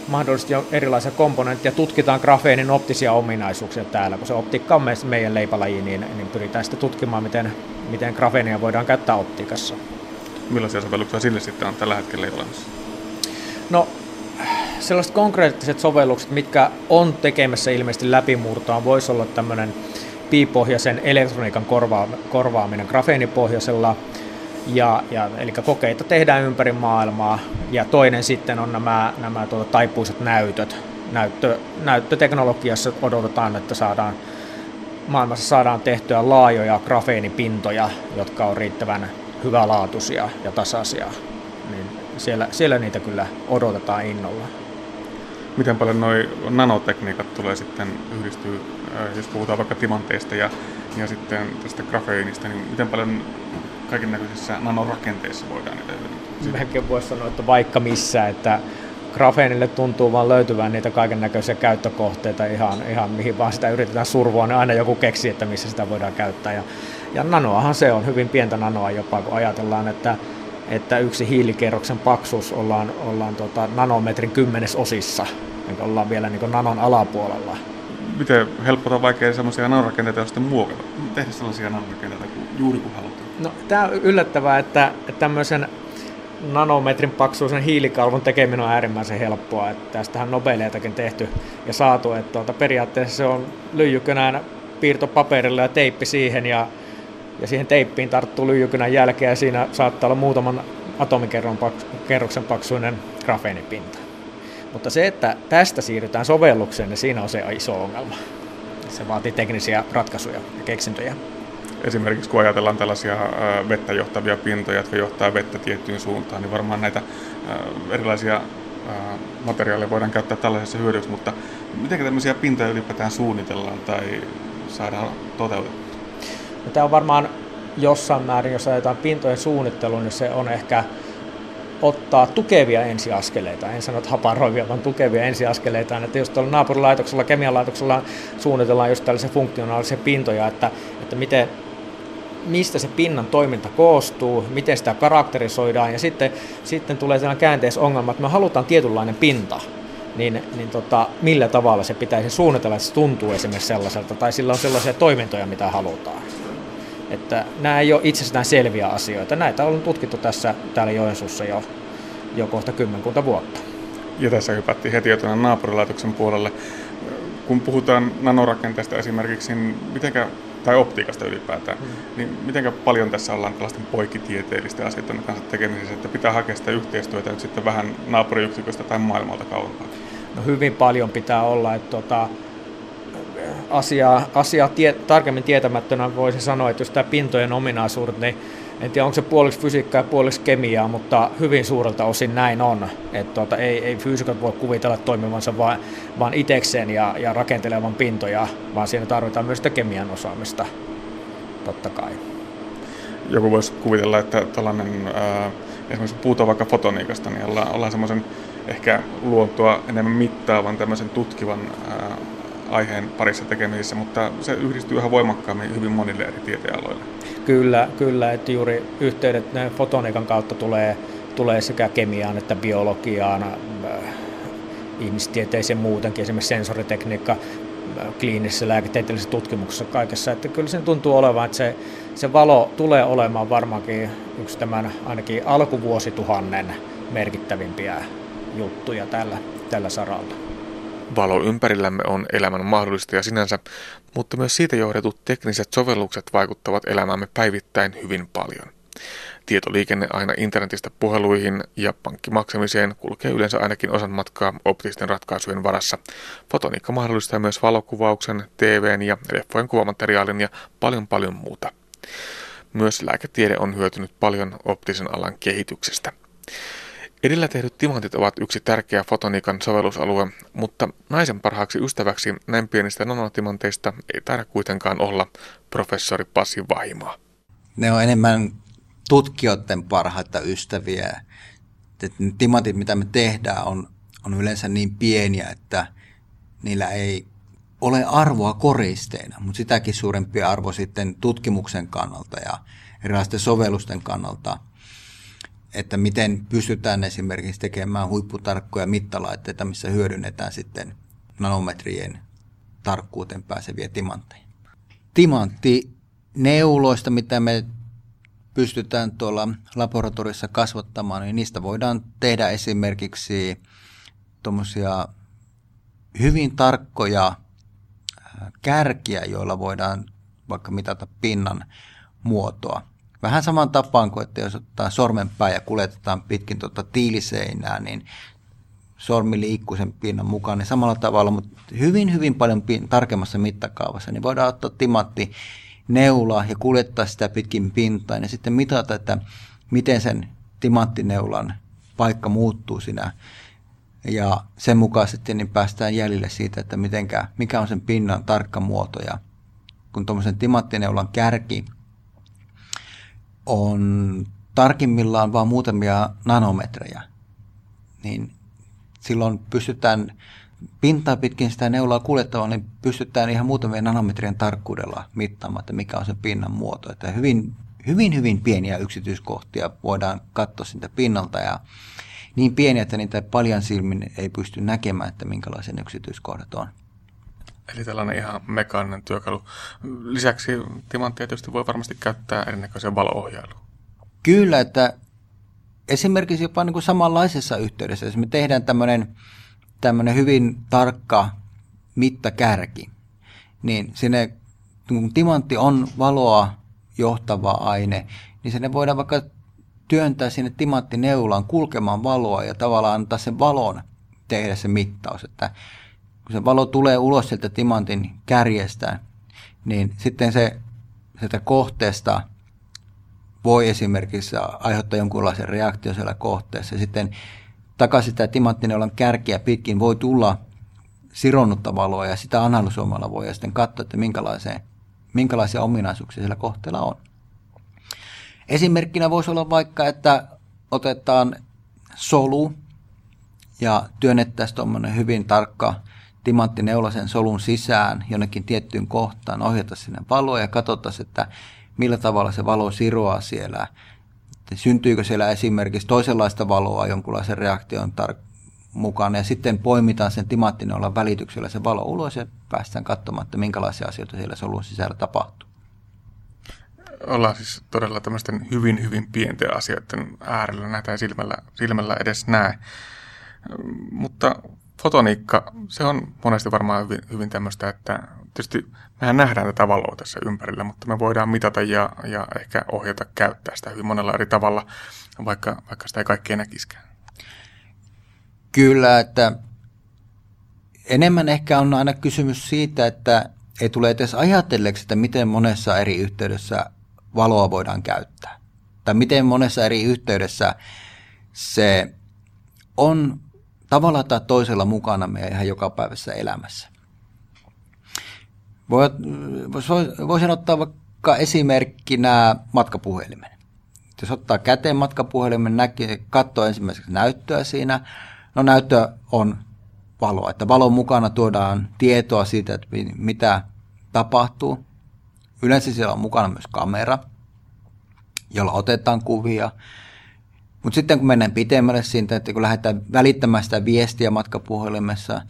mahdollisesti erilaisia komponentteja, tutkitaan grafeenin optisia ominaisuuksia täällä, kun se optiikka on meidän leipälaji, niin, niin pyritään sitten tutkimaan, miten, miten grafeenia voidaan käyttää optiikassa. Millaisia sovelluksia sille sitten on tällä hetkellä olemassa? No, sellaiset konkreettiset sovellukset, mitkä on tekemässä ilmeisesti läpimurtoa, voisi olla tämmöinen piipohjaisen elektroniikan korvaa, korvaaminen grafeenipohjaisella ja, ja, eli kokeita tehdään ympäri maailmaa ja toinen sitten on nämä, nämä tuota, taipuiset näytöt. Näyttö, näyttöteknologiassa odotetaan, että saadaan, maailmassa saadaan tehtyä laajoja grafeenipintoja, jotka on riittävän hyvälaatuisia ja tasaisia. Niin siellä, siellä niitä kyllä odotetaan innolla. Miten paljon nuo nanotekniikat tulee sitten yhdistyä, äh, jos puhutaan vaikka timanteista ja, ja sitten tästä grafeenista, niin miten paljon kaiken näköisissä nanorakenteissa voidaan niitä hyödyntää. Melkein voisi sanoa, että vaikka missä, että grafeenille tuntuu vaan löytyvän niitä kaiken näköisiä käyttökohteita ihan, ihan mihin vaan sitä yritetään survoa, niin aina joku keksi, että missä sitä voidaan käyttää. Ja, ja nanoahan se on, hyvin pientä nanoa jopa, kun ajatellaan, että, että yksi hiilikerroksen paksuus ollaan, ollaan tota nanometrin kymmenesosissa, niin ollaan vielä niin nanon alapuolella. Miten helppo tai vaikea sellaisia nanorakenteita on sitten muokata? Tehdä sellaisia nanorakenteita juuri kun halutaan? No, tämä on yllättävää, että, tämmöisen nanometrin paksuisen hiilikalvon tekeminen on äärimmäisen helppoa. Että tästähän Nobeleitakin tehty ja saatu. Että tuota, periaatteessa se on lyijykynän piirto paperilla ja teippi siihen ja, ja siihen teippiin tarttuu lyijykynän jälkeen ja siinä saattaa olla muutaman atomikerroksen paksuinen grafeenipinta. Mutta se, että tästä siirrytään sovellukseen, niin siinä on se iso ongelma. Se vaatii teknisiä ratkaisuja ja keksintöjä esimerkiksi kun ajatellaan tällaisia vettä johtavia pintoja, jotka johtaa vettä tiettyyn suuntaan, niin varmaan näitä erilaisia materiaaleja voidaan käyttää tällaisessa hyödyksi, mutta miten tämmöisiä pintoja ylipäätään suunnitellaan tai saadaan toteutettua? No, tämä on varmaan jossain määrin, jos ajatellaan pintojen suunnitteluun, niin se on ehkä ottaa tukevia ensiaskeleita. En sano, että haparoivia, vaan tukevia ensiaskeleita. Että jos tuolla naapurilaitoksella, kemianlaitoksella suunnitellaan just tällaisia funktionaalisia pintoja, että, että miten, mistä se pinnan toiminta koostuu, miten sitä karakterisoidaan ja sitten, sitten tulee sellainen käänteisongelma, että me halutaan tietynlainen pinta, niin, niin tota, millä tavalla se pitäisi suunnitella, että se tuntuu esimerkiksi sellaiselta tai sillä on sellaisia toimintoja, mitä halutaan. Että nämä ei ole itsestään selviä asioita. Näitä on tutkittu tässä täällä Joensuussa jo, jo kohta kymmenkunta vuotta. Ja tässä hypättiin heti jo tuonne naapurilaitoksen puolelle. Kun puhutaan nanorakenteesta esimerkiksi, niin mitenkä tai optiikasta ylipäätään, mm. niin miten paljon tässä ollaan tällaisten poikkitieteellisten asioiden kanssa tekemisissä, että pitää hakea sitä yhteistyötä nyt sitten vähän naapuriyksiköstä tai maailmalta kauempaa? No hyvin paljon pitää olla, että tota, asiaa, asiaa tie, tarkemmin tietämättönä voisi sanoa, että jos tämä pintojen ominaisuudet, niin en tiedä onko se puoliksi fysiikkaa ja puoliksi kemiaa, mutta hyvin suurelta osin näin on. Että tuota, ei, ei fyysikot voi kuvitella toimivansa vaan, vaan itekseen ja, ja rakentelevan pintoja, vaan siinä tarvitaan myös sitä kemian osaamista, totta kai. Joku voisi kuvitella, että tällainen, äh, esimerkiksi puhutaan vaikka fotoniikasta, niin ollaan, ollaan semmoisen ehkä luontoa enemmän mittaavan, tämmöisen tutkivan äh, aiheen parissa tekemisissä, mutta se yhdistyy yhä voimakkaammin hyvin monille eri tieteenaloille. Kyllä, kyllä, että juuri yhteydet fotoniikan kautta tulee, tulee sekä kemiaan että biologiaan, äh, ihmistieteeseen muutenkin, esimerkiksi sensoritekniikka, äh, kliinisessä lääketieteellisessä tutkimuksessa kaikessa. Että kyllä sen tuntuu olevan, että se, se valo tulee olemaan varmaankin yksi tämän ainakin alkuvuosituhannen merkittävimpiä juttuja tällä, tällä saralla. Valo ympärillämme on elämän mahdollistaja sinänsä, mutta myös siitä johdetut tekniset sovellukset vaikuttavat elämäämme päivittäin hyvin paljon. Tietoliikenne aina internetistä puheluihin ja pankkimaksamiseen kulkee yleensä ainakin osan matkaa optisten ratkaisujen varassa. Fotoniikka mahdollistaa myös valokuvauksen, TVn ja leffojen kuvamateriaalin ja paljon paljon muuta. Myös lääketiede on hyötynyt paljon optisen alan kehityksestä. Edellä tehdyt timantit ovat yksi tärkeä fotoniikan sovellusalue, mutta naisen parhaaksi ystäväksi näin pienistä nanotimanteista ei taida kuitenkaan olla professori Pasi Vahimaa. Ne on enemmän tutkijoiden parhaita ystäviä. Ne timantit, mitä me tehdään, on, on yleensä niin pieniä, että niillä ei ole arvoa koristeena, mutta sitäkin suurempi arvo sitten tutkimuksen kannalta ja erilaisten sovellusten kannalta, että miten pystytään esimerkiksi tekemään huipputarkkoja mittalaitteita, missä hyödynnetään sitten nanometrien tarkkuuteen pääseviä timantteja. Timantti neuloista, mitä me pystytään tuolla laboratoriossa kasvattamaan, niin niistä voidaan tehdä esimerkiksi tuommoisia hyvin tarkkoja kärkiä, joilla voidaan vaikka mitata pinnan muotoa. Vähän saman tapaan kuin, että jos ottaa sormenpää ja kuljetetaan pitkin tuota tiiliseinää, niin sormi liikkuu sen pinnan mukaan, niin samalla tavalla, mutta hyvin, hyvin paljon tarkemmassa mittakaavassa, niin voidaan ottaa timatti neula ja kuljettaa sitä pitkin pintaan ja sitten mitata, että miten sen timanttineulan paikka muuttuu siinä. Ja sen mukaan sitten niin päästään jäljille siitä, että mitenkä, mikä on sen pinnan tarkka muoto ja kun tuommoisen timanttineulan kärki on tarkimmillaan vain muutamia nanometrejä, niin silloin pystytään pintaa pitkin sitä neulaa kuljettavaa, niin pystytään ihan muutamien nanometrien tarkkuudella mittaamaan, että mikä on se pinnan muoto. Että hyvin, hyvin, hyvin pieniä yksityiskohtia voidaan katsoa siitä pinnalta ja niin pieniä, että niitä paljon silmin ei pysty näkemään, että minkälaisen yksityiskohdat on. Eli tällainen ihan mekaaninen työkalu. Lisäksi timanttia tietysti voi varmasti käyttää erinäköiseen valoohjailuun. Kyllä, että esimerkiksi jopa niin kuin samanlaisessa yhteydessä, jos me tehdään tämmöinen tämmöinen hyvin tarkka mittakärki, niin sinne, kun timantti on valoa johtava aine, niin sinne voidaan vaikka työntää sinne timanttineulaan kulkemaan valoa ja tavallaan antaa sen valon tehdä se mittaus. Että kun se valo tulee ulos sieltä timantin kärjestä, niin sitten se sieltä kohteesta voi esimerkiksi aiheuttaa jonkunlaisen reaktion siellä kohteessa. Sitten takaisin sitä timanttineulan kärkiä pitkin voi tulla sironnutta valoa ja sitä analysoimalla voi ja sitten katsoa, että minkälaisia, minkälaisia ominaisuuksia siellä kohteella on. Esimerkkinä voisi olla vaikka, että otetaan solu ja työnnettäisiin tuommoinen hyvin tarkka timanttineula sen solun sisään jonnekin tiettyyn kohtaan, ohjata sinne valoa ja katsotaan, että millä tavalla se valo siroaa siellä syntyykö siellä esimerkiksi toisenlaista valoa jonkunlaisen reaktion tar- mukana ja sitten poimitaan sen timanttinoilla välityksellä se valo ulos ja päästään katsomaan, että minkälaisia asioita siellä solun sisällä tapahtuu. Ollaan siis todella tämmöisten hyvin, hyvin pienten asioiden äärellä, näitä ei silmällä, silmällä edes näe. Mutta fotoniikka, se on monesti varmaan hyvin, hyvin tämmöistä, että tietysti mehän nähdään tätä valoa tässä ympärillä, mutta me voidaan mitata ja, ja ehkä ohjata käyttää sitä hyvin monella eri tavalla, vaikka, vaikka sitä ei kaikkea näkiskään. Kyllä, että enemmän ehkä on aina kysymys siitä, että ei tule edes ajatelleeksi, että miten monessa eri yhteydessä valoa voidaan käyttää. Tai miten monessa eri yhteydessä se on tavalla tai toisella mukana meidän ihan jokapäiväisessä elämässä. Voisin ottaa vaikka esimerkkinä matkapuhelimen. Jos ottaa käteen matkapuhelimen, näkee, katsoo ensimmäiseksi näyttöä siinä. No näyttö on valoa, että valon mukana tuodaan tietoa siitä, että mitä tapahtuu. Yleensä siellä on mukana myös kamera, jolla otetaan kuvia. Mutta sitten kun mennään pitemmälle siitä, että kun lähdetään välittämään sitä viestiä matkapuhelimessa,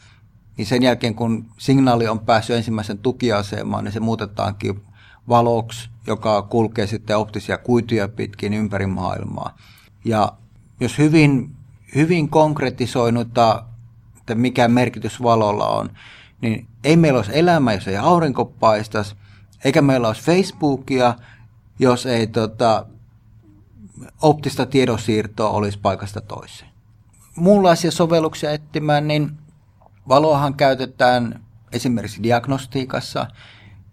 niin sen jälkeen kun signaali on päässyt ensimmäisen tukiasemaan, niin se muutetaankin valoksi, joka kulkee sitten optisia kuituja pitkin ympäri maailmaa. Ja jos hyvin, hyvin konkretisoinuta että mikä merkitys valolla on, niin ei meillä olisi elämä, jos ei aurinko paistaisi, eikä meillä olisi Facebookia, jos ei tota, optista tiedonsiirtoa olisi paikasta toiseen. Muunlaisia sovelluksia etsimään, niin valoahan käytetään esimerkiksi diagnostiikassa.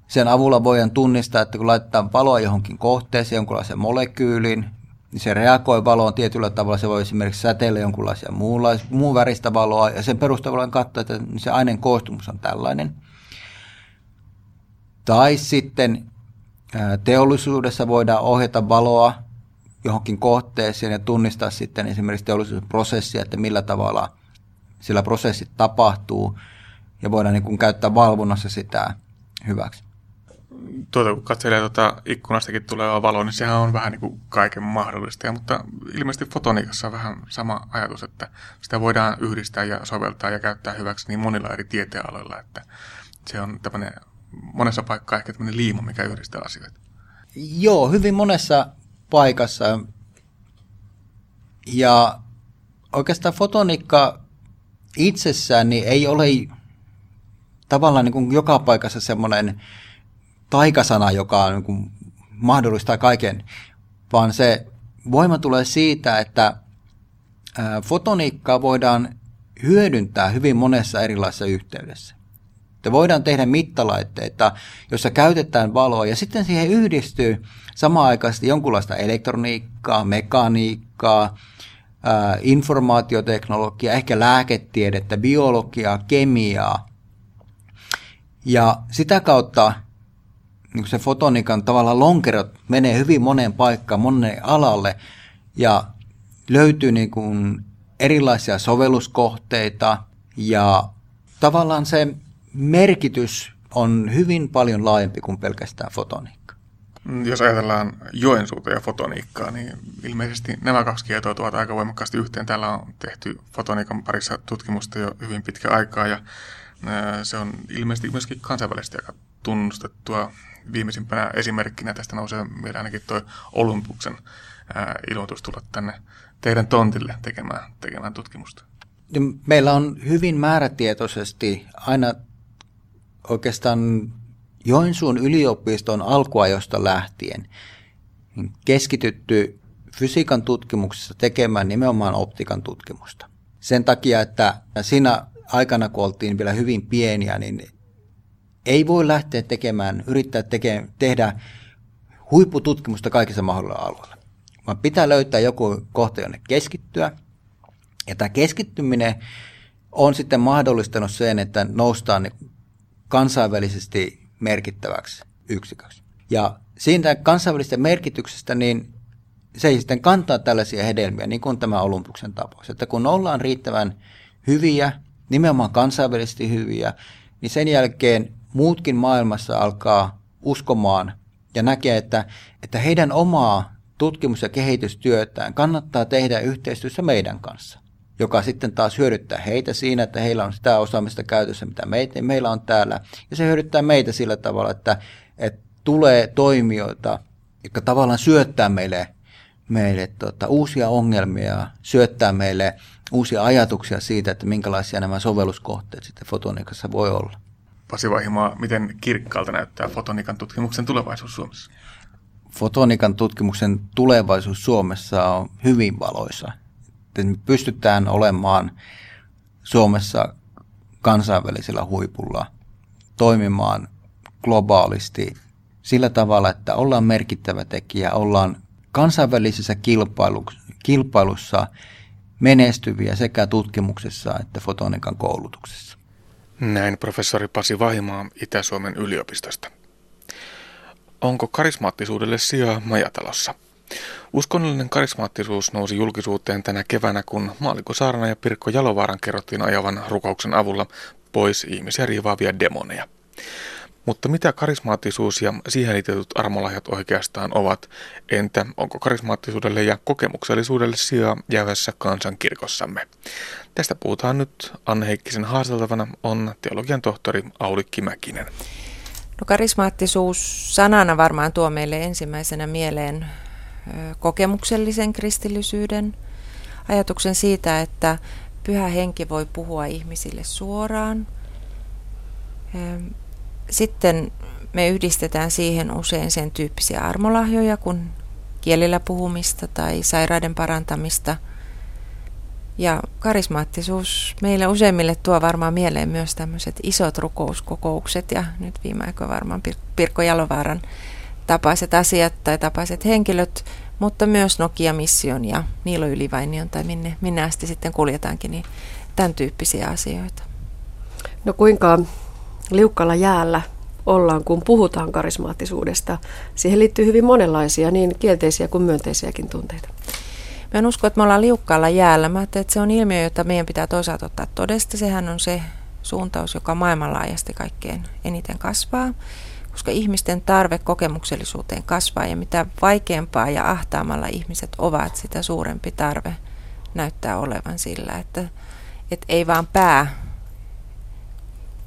Sen avulla voidaan tunnistaa, että kun laitetaan valoa johonkin kohteeseen, jonkunlaiseen molekyyliin, niin se reagoi valoon tietyllä tavalla. Se voi esimerkiksi säteillä jonkunlaisia muunlais, muun väristä valoa, ja sen perusteella voidaan katsoa, että se aineen koostumus on tällainen. Tai sitten teollisuudessa voidaan ohjata valoa johonkin kohteeseen ja tunnistaa sitten esimerkiksi teollisuusprosessia, että millä tavalla sillä prosessit tapahtuu ja voidaan niin kuin käyttää valvonnassa sitä hyväksi. Tuota, kun katselee tuota ikkunastakin tulevaa valoa, niin sehän on vähän niin kuin kaiken mahdollista. Ja, mutta ilmeisesti fotoniikassa on vähän sama ajatus, että sitä voidaan yhdistää ja soveltaa ja käyttää hyväksi niin monilla eri tieteenaloilla, että se on tämmöinen monessa paikkaa ehkä tämmöinen liima, mikä yhdistää asioita. Joo, hyvin monessa paikassa. Ja oikeastaan fotoniikka itsessään niin ei ole tavallaan niin kuin joka paikassa semmoinen taikasana, joka niin kuin mahdollistaa kaiken, vaan se voima tulee siitä, että fotoniikkaa voidaan hyödyntää hyvin monessa erilaisessa yhteydessä. Että voidaan tehdä mittalaitteita, jossa käytetään valoa ja sitten siihen yhdistyy samaan aikaan jonkunlaista elektroniikkaa, mekaniikkaa, informaatioteknologiaa, ehkä lääketiedettä, biologiaa, kemiaa. Ja sitä kautta niin se fotonikan tavalla lonkerot menee hyvin moneen paikkaan, moneen alalle ja löytyy niin kuin erilaisia sovelluskohteita ja tavallaan se merkitys on hyvin paljon laajempi kuin pelkästään fotoniikka. Mm, jos ajatellaan Joensuuta ja fotoniikkaa, niin ilmeisesti nämä kaksi kietoa tuovat aika voimakkaasti yhteen. Täällä on tehty fotoniikan parissa tutkimusta jo hyvin pitkä aikaa ja se on ilmeisesti myöskin kansainvälisesti aika tunnustettua. Viimeisimpänä esimerkkinä tästä nousee meidän ainakin tuo Olympuksen ilmoitus tulla tänne teidän tontille tekemään, tekemään tutkimusta. Meillä on hyvin määrätietoisesti aina oikeastaan Joensuun yliopiston alkuajosta lähtien keskitytty fysiikan tutkimuksessa tekemään nimenomaan optikan tutkimusta. Sen takia, että siinä aikana, kun oltiin vielä hyvin pieniä, niin ei voi lähteä tekemään, yrittää teke, tehdä huippututkimusta kaikissa mahdollisilla alueilla. Vaan pitää löytää joku kohta, jonne keskittyä. Ja tämä keskittyminen on sitten mahdollistanut sen, että noustaan kansainvälisesti merkittäväksi yksiköksi. Ja siitä kansainvälisestä merkityksestä, niin se ei sitten kantaa tällaisia hedelmiä, niin kuin tämä Olympuksen tapaus. Että kun ollaan riittävän hyviä, nimenomaan kansainvälisesti hyviä, niin sen jälkeen muutkin maailmassa alkaa uskomaan ja näkee, että, että heidän omaa tutkimus- ja kehitystyötään kannattaa tehdä yhteistyössä meidän kanssa joka sitten taas hyödyttää heitä siinä, että heillä on sitä osaamista käytössä, mitä meitä, meillä on täällä. Ja se hyödyttää meitä sillä tavalla, että, että tulee toimijoita, jotka tavallaan syöttää meille, meille tota, uusia ongelmia, syöttää meille uusia ajatuksia siitä, että minkälaisia nämä sovelluskohteet sitten fotoniikassa voi olla. Pasi Vahimaa, miten kirkkaalta näyttää fotoniikan tutkimuksen tulevaisuus Suomessa? Fotoniikan tutkimuksen tulevaisuus Suomessa on hyvin valoisa että me pystytään olemaan Suomessa kansainvälisellä huipulla toimimaan globaalisti sillä tavalla, että ollaan merkittävä tekijä, ollaan kansainvälisessä kilpailussa menestyviä sekä tutkimuksessa että fotonikan koulutuksessa. Näin professori Pasi Vahimaa Itä-Suomen yliopistosta. Onko karismaattisuudelle sijaa majatalossa? Uskonnollinen karismaattisuus nousi julkisuuteen tänä keväänä, kun Maaliko Saarana ja Pirkko Jalovaaran kerrottiin ajavan rukouksen avulla pois ihmisiä riivaavia demoneja. Mutta mitä karismaattisuus ja siihen liitetyt armolahjat oikeastaan ovat? Entä onko karismaattisuudelle ja kokemuksellisuudelle sijaa jäävässä kansankirkossamme? Tästä puhutaan nyt Anne Heikkisen haasteltavana on teologian tohtori Aulikki Mäkinen. No karismaattisuus sanana varmaan tuo meille ensimmäisenä mieleen kokemuksellisen kristillisyyden, ajatuksen siitä, että pyhä henki voi puhua ihmisille suoraan. Sitten me yhdistetään siihen usein sen tyyppisiä armolahjoja kuin kielillä puhumista tai sairaiden parantamista. Ja karismaattisuus meille useimmille tuo varmaan mieleen myös tämmöiset isot rukouskokoukset ja nyt viime aikoina varmaan Pirkko Jalovaaran tapaiset asiat tai tapaiset henkilöt, mutta myös Nokia-mission ja Niilo Ylivainion tai minne, minne asti sitten kuljetaankin, niin tämän tyyppisiä asioita. No kuinka liukkalla jäällä ollaan, kun puhutaan karismaattisuudesta? Siihen liittyy hyvin monenlaisia, niin kielteisiä kuin myönteisiäkin tunteita. Mä en usko, että me ollaan liukkaalla jäällä. Mä että se on ilmiö, jota meidän pitää toisaalta ottaa todesta. Sehän on se suuntaus, joka maailmanlaajasti kaikkein eniten kasvaa koska ihmisten tarve kokemuksellisuuteen kasvaa ja mitä vaikeampaa ja ahtaamalla ihmiset ovat, sitä suurempi tarve näyttää olevan sillä, että, että ei vaan pää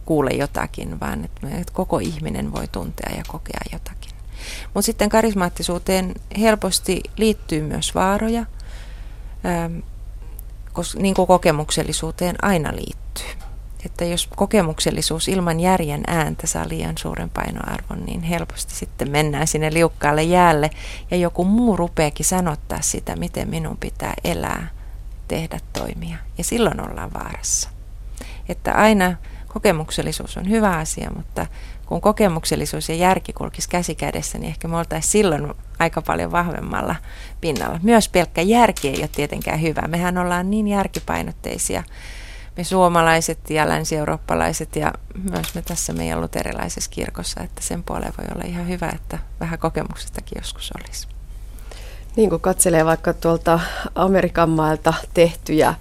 kuule jotakin, vaan että, että koko ihminen voi tuntea ja kokea jotakin. Mutta sitten karismaattisuuteen helposti liittyy myös vaaroja, koska, niin kuin kokemuksellisuuteen aina liittyy että jos kokemuksellisuus ilman järjen ääntä saa liian suuren painoarvon, niin helposti sitten mennään sinne liukkaalle jäälle ja joku muu rupeekin sanottaa sitä, miten minun pitää elää, tehdä, toimia. Ja silloin ollaan vaarassa. Että aina kokemuksellisuus on hyvä asia, mutta kun kokemuksellisuus ja järki kulkisi käsi kädessä, niin ehkä me oltaisiin silloin aika paljon vahvemmalla pinnalla. Myös pelkkä järki ei ole tietenkään hyvä. Mehän ollaan niin järkipainotteisia me suomalaiset ja länsi-eurooppalaiset ja myös me tässä meidän luterilaisessa kirkossa, että sen puoleen voi olla ihan hyvä, että vähän kokemuksestakin joskus olisi. Niin kuin katselee vaikka tuolta Amerikan mailta tehtyjä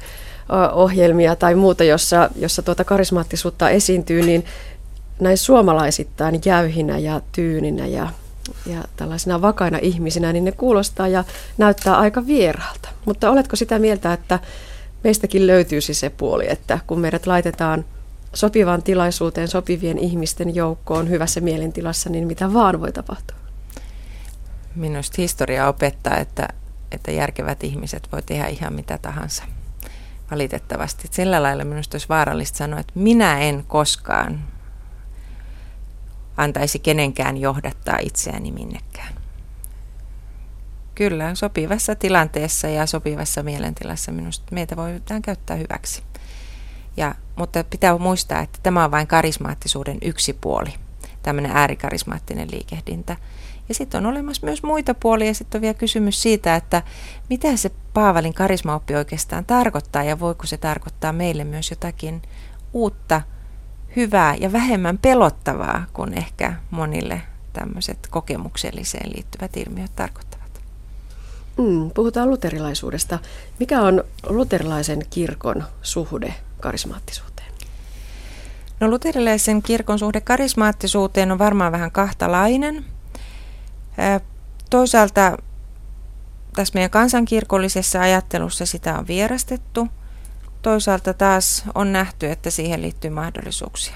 ohjelmia tai muuta, jossa, jossa tuota karismaattisuutta esiintyy, niin näin suomalaisittain jäyhinä ja tyyninä ja, ja tällaisina vakaina ihmisinä, niin ne kuulostaa ja näyttää aika vieraalta. Mutta oletko sitä mieltä, että meistäkin löytyisi se puoli, että kun meidät laitetaan sopivaan tilaisuuteen, sopivien ihmisten joukkoon, hyvässä mielentilassa, niin mitä vaan voi tapahtua. Minusta historia opettaa, että, että järkevät ihmiset voi tehdä ihan mitä tahansa. Valitettavasti. Sillä lailla minusta olisi vaarallista sanoa, että minä en koskaan antaisi kenenkään johdattaa itseäni minnekään kyllä sopivassa tilanteessa ja sopivassa mielentilassa minusta meitä voidaan käyttää hyväksi. Ja, mutta pitää muistaa, että tämä on vain karismaattisuuden yksi puoli, tämmöinen äärikarismaattinen liikehdintä. Ja sitten on olemassa myös muita puolia ja sitten on vielä kysymys siitä, että mitä se Paavalin karismaoppi oikeastaan tarkoittaa ja voiko se tarkoittaa meille myös jotakin uutta, hyvää ja vähemmän pelottavaa kuin ehkä monille tämmöiset kokemukselliseen liittyvät ilmiöt tarkoittavat. Mm, puhutaan luterilaisuudesta. Mikä on luterilaisen kirkon suhde karismaattisuuteen? No luterilaisen kirkon suhde karismaattisuuteen on varmaan vähän kahtalainen. Toisaalta tässä meidän kansankirkollisessa ajattelussa sitä on vierastettu. Toisaalta taas on nähty, että siihen liittyy mahdollisuuksia.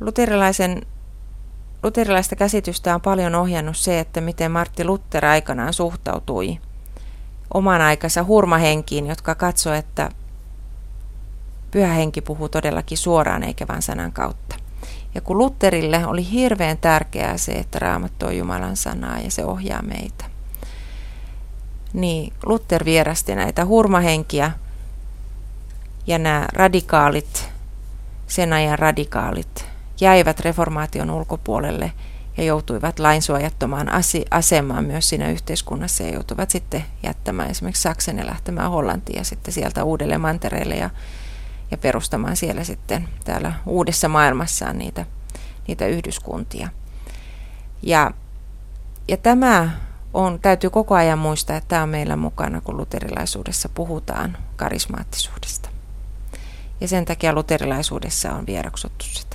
Luterilaisen Luterilaista käsitystä on paljon ohjannut se, että miten Martti Luther aikanaan suhtautui oman aikansa hurmahenkiin, jotka katsoi, että pyhä henki puhuu todellakin suoraan eikä vain sanan kautta. Ja kun Lutterille oli hirveän tärkeää se, että raamattu on Jumalan sanaa ja se ohjaa meitä, niin Luther vierasti näitä hurmahenkiä ja nämä radikaalit, sen ajan radikaalit, jäivät reformaation ulkopuolelle ja joutuivat lainsuojattomaan asemaan myös siinä yhteiskunnassa ja joutuivat sitten jättämään esimerkiksi Saksan ja lähtemään Hollantiin ja sitten sieltä uudelle mantereelle ja, ja perustamaan siellä sitten täällä uudessa maailmassaan niitä, niitä yhdyskuntia. Ja, ja tämä on, täytyy koko ajan muistaa, että tämä on meillä mukana, kun luterilaisuudessa puhutaan karismaattisuudesta. Ja sen takia luterilaisuudessa on vieraksuttu sitä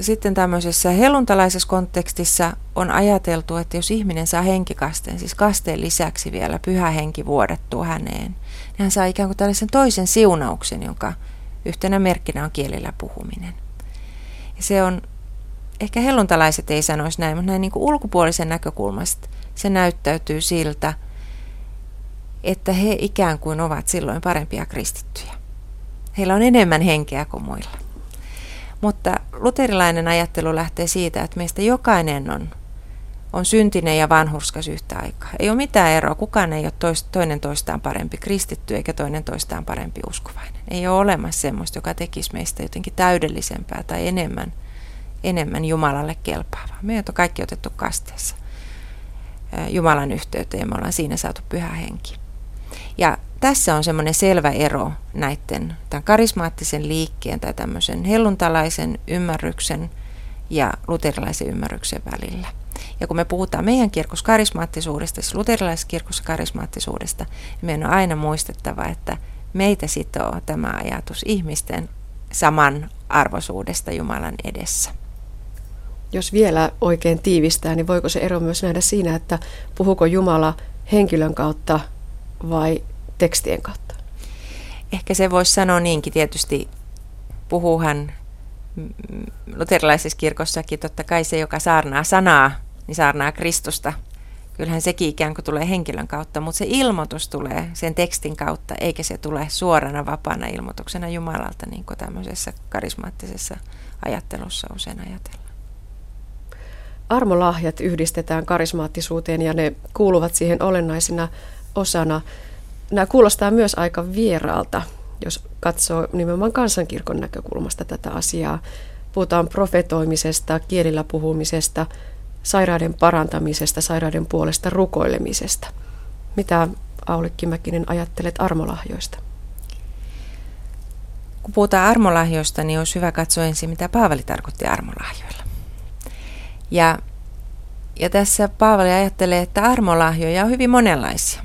sitten tämmöisessä helluntalaisessa kontekstissa on ajateltu, että jos ihminen saa henkikasteen, siis kasteen lisäksi vielä pyhä henki vuodattuu häneen, niin hän saa ikään kuin tällaisen toisen siunauksen, jonka yhtenä merkkinä on kielellä puhuminen. Ja se on, ehkä helluntalaiset ei sanoisi näin, mutta näin niin kuin ulkopuolisen näkökulmasta se näyttäytyy siltä, että he ikään kuin ovat silloin parempia kristittyjä. Heillä on enemmän henkeä kuin muilla. Mutta luterilainen ajattelu lähtee siitä, että meistä jokainen on, on syntinen ja vanhurskas yhtä aikaa. Ei ole mitään eroa. Kukaan ei ole tois, toinen toistaan parempi kristitty eikä toinen toistaan parempi uskovainen. Ei ole olemassa semmoista, joka tekisi meistä jotenkin täydellisempää tai enemmän, enemmän Jumalalle kelpaavaa. Me on kaikki otettu kasteessa Jumalan yhteyteen ja me ollaan siinä saatu pyhä henki. Ja tässä on semmoinen selvä ero näiden tämän karismaattisen liikkeen tai tämmöisen helluntalaisen ymmärryksen ja luterilaisen ymmärryksen välillä. Ja kun me puhutaan meidän kirkossa karismaattisuudesta, siis luterilaisessa kirkossa karismaattisuudesta, niin meidän on aina muistettava, että meitä sitoo tämä ajatus ihmisten samanarvoisuudesta Jumalan edessä. Jos vielä oikein tiivistää, niin voiko se ero myös nähdä siinä, että puhuko Jumala henkilön kautta vai tekstien kautta? Ehkä se voisi sanoa niinkin tietysti. Puhuuhan luterilaisessa kirkossakin totta kai se, joka saarnaa sanaa, niin saarnaa Kristusta. Kyllähän sekin ikään kuin tulee henkilön kautta, mutta se ilmoitus tulee sen tekstin kautta, eikä se tule suorana vapaana ilmoituksena Jumalalta, niin kuin tämmöisessä karismaattisessa ajattelussa usein ajatellaan. Armolahjat yhdistetään karismaattisuuteen ja ne kuuluvat siihen olennaisina osana. Nämä kuulostaa myös aika vieraalta, jos katsoo nimenomaan kansankirkon näkökulmasta tätä asiaa. Puhutaan profetoimisesta, kielillä puhumisesta, sairaiden parantamisesta, sairaiden puolesta rukoilemisesta. Mitä Aulikki Mäkinen ajattelet armolahjoista? Kun puhutaan armolahjoista, niin olisi hyvä katsoa ensin, mitä Paavali tarkoitti armolahjoilla. Ja, ja tässä Paavali ajattelee, että armolahjoja on hyvin monenlaisia.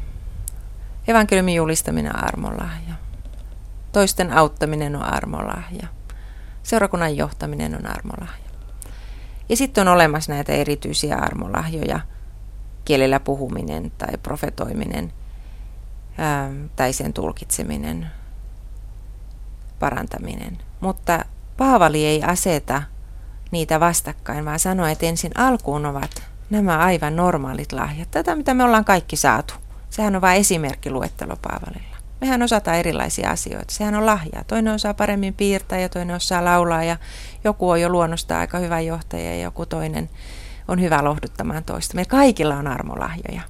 Evankeliumin julistaminen on armolahja. Toisten auttaminen on armolahja. Seurakunnan johtaminen on armolahja. Ja sitten on olemassa näitä erityisiä armolahjoja, kielellä puhuminen tai profetoiminen ää, tai sen tulkitseminen, parantaminen. Mutta Paavali ei aseta niitä vastakkain, vaan sanoo, että ensin alkuun ovat nämä aivan normaalit lahjat. Tätä, mitä me ollaan kaikki saatu. Sehän on vain esimerkkiluettelo Paavalilla. Mehän osataan erilaisia asioita. Sehän on lahjaa. Toinen osaa paremmin piirtää ja toinen osaa laulaa ja joku on jo luonnosta aika hyvä johtaja ja joku toinen on hyvä lohduttamaan toista. Meillä kaikilla on armolahjoja.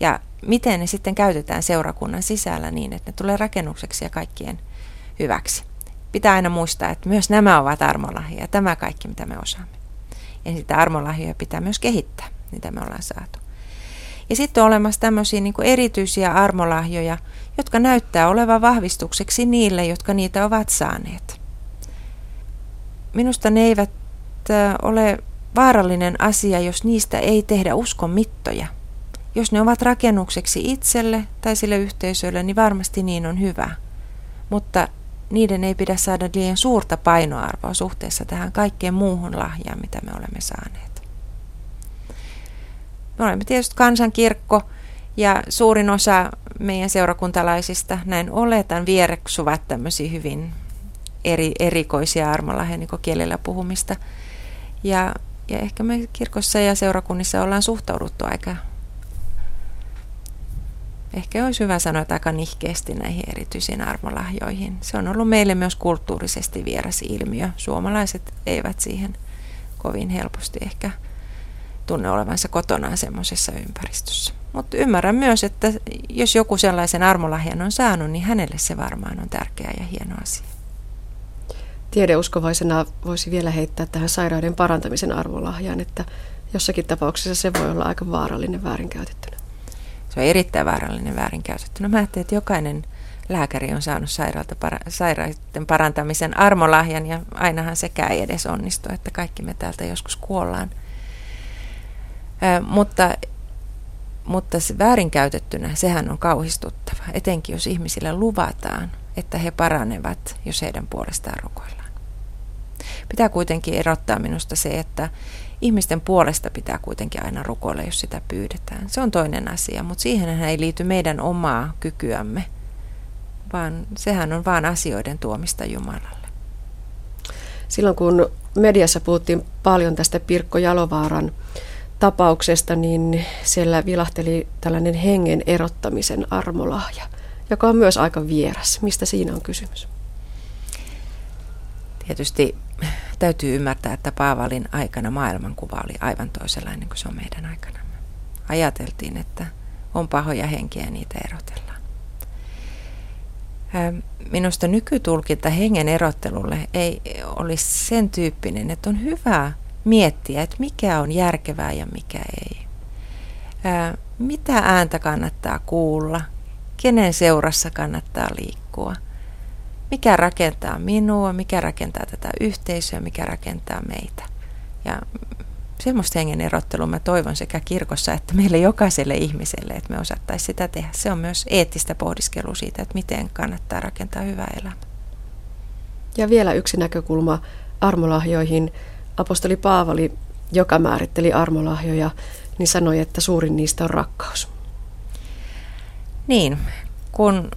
Ja miten ne sitten käytetään seurakunnan sisällä niin, että ne tulee rakennukseksi ja kaikkien hyväksi. Pitää aina muistaa, että myös nämä ovat armolahjoja, tämä kaikki mitä me osaamme. Ja sitä armolahjoja pitää myös kehittää, mitä me ollaan saatu. Ja sitten on olemassa tämmöisiä niin erityisiä armolahjoja, jotka näyttää olevan vahvistukseksi niille, jotka niitä ovat saaneet. Minusta ne eivät ole vaarallinen asia, jos niistä ei tehdä uskon mittoja. Jos ne ovat rakennukseksi itselle tai sille yhteisölle, niin varmasti niin on hyvä. Mutta niiden ei pidä saada liian suurta painoarvoa suhteessa tähän kaikkeen muuhun lahjaan, mitä me olemme saaneet. Me olemme tietysti kansankirkko ja suurin osa meidän seurakuntalaisista, näin oletan, viereksuvat tämmöisiä hyvin eri, erikoisia armolahja niin kielellä puhumista. Ja, ja ehkä me kirkossa ja seurakunnissa ollaan suhtauduttu aika, ehkä olisi hyvä sanoa, että aika nihkeästi näihin erityisiin armolahjoihin. Se on ollut meille myös kulttuurisesti vieras ilmiö. Suomalaiset eivät siihen kovin helposti ehkä tunne olevansa kotonaan semmoisessa ympäristössä. Mutta ymmärrän myös, että jos joku sellaisen armolahjan on saanut, niin hänelle se varmaan on tärkeä ja hieno asia. Tiedeuskovaisena voisi vielä heittää tähän sairauden parantamisen armolahjaan, että jossakin tapauksessa se voi olla aika vaarallinen väärinkäytettynä. Se on erittäin vaarallinen väärinkäytettynä. Mä ajattelin, että jokainen lääkäri on saanut sairaalta para- sairaiden parantamisen armolahjan ja ainahan sekään ei edes onnistu, että kaikki me täältä joskus kuollaan – mutta, mutta se väärinkäytettynä, sehän on kauhistuttava, etenkin jos ihmisille luvataan, että he paranevat, jos heidän puolestaan rukoillaan. Pitää kuitenkin erottaa minusta se, että ihmisten puolesta pitää kuitenkin aina rukoilla, jos sitä pyydetään. Se on toinen asia, mutta siihen ei liity meidän omaa kykyämme, vaan sehän on vain asioiden tuomista Jumalalle. Silloin kun mediassa puhuttiin paljon tästä Pirkko Jalovaaran tapauksesta, niin siellä vilahteli tällainen hengen erottamisen armolahja, joka on myös aika vieras. Mistä siinä on kysymys? Tietysti täytyy ymmärtää, että Paavalin aikana maailmankuva oli aivan toisenlainen kuin se on meidän aikanamme. Ajateltiin, että on pahoja henkiä ja niitä erotellaan. Minusta nykytulkinta hengen erottelulle ei olisi sen tyyppinen, että on hyvä miettiä, että mikä on järkevää ja mikä ei. Mitä ääntä kannattaa kuulla, kenen seurassa kannattaa liikkua, mikä rakentaa minua, mikä rakentaa tätä yhteisöä, mikä rakentaa meitä. Ja semmoista hengen erottelua mä toivon sekä kirkossa että meille jokaiselle ihmiselle, että me osattaisiin sitä tehdä. Se on myös eettistä pohdiskelua siitä, että miten kannattaa rakentaa hyvää elämää. Ja vielä yksi näkökulma armolahjoihin. Apostoli Paavali, joka määritteli armolahjoja, niin sanoi, että suurin niistä on rakkaus. Niin, kun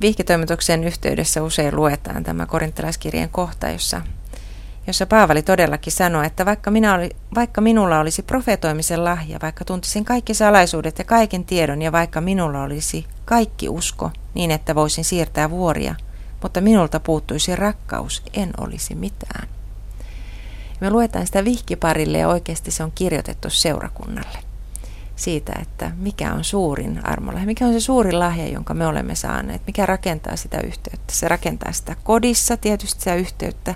vihkitoimituksen yhteydessä usein luetaan tämä korintalaiskirjeen kohta, jossa jossa Paavali todellakin sanoi, että vaikka, minä oli, vaikka minulla olisi profetoimisen lahja, vaikka tuntisin kaikki salaisuudet ja kaiken tiedon ja vaikka minulla olisi kaikki usko niin, että voisin siirtää vuoria, mutta minulta puuttuisi rakkaus, en olisi mitään. Me luetaan sitä vihkiparille ja oikeasti se on kirjoitettu seurakunnalle siitä, että mikä on suurin armolla, mikä on se suurin lahja, jonka me olemme saaneet, mikä rakentaa sitä yhteyttä. Se rakentaa sitä kodissa tietysti sitä yhteyttä,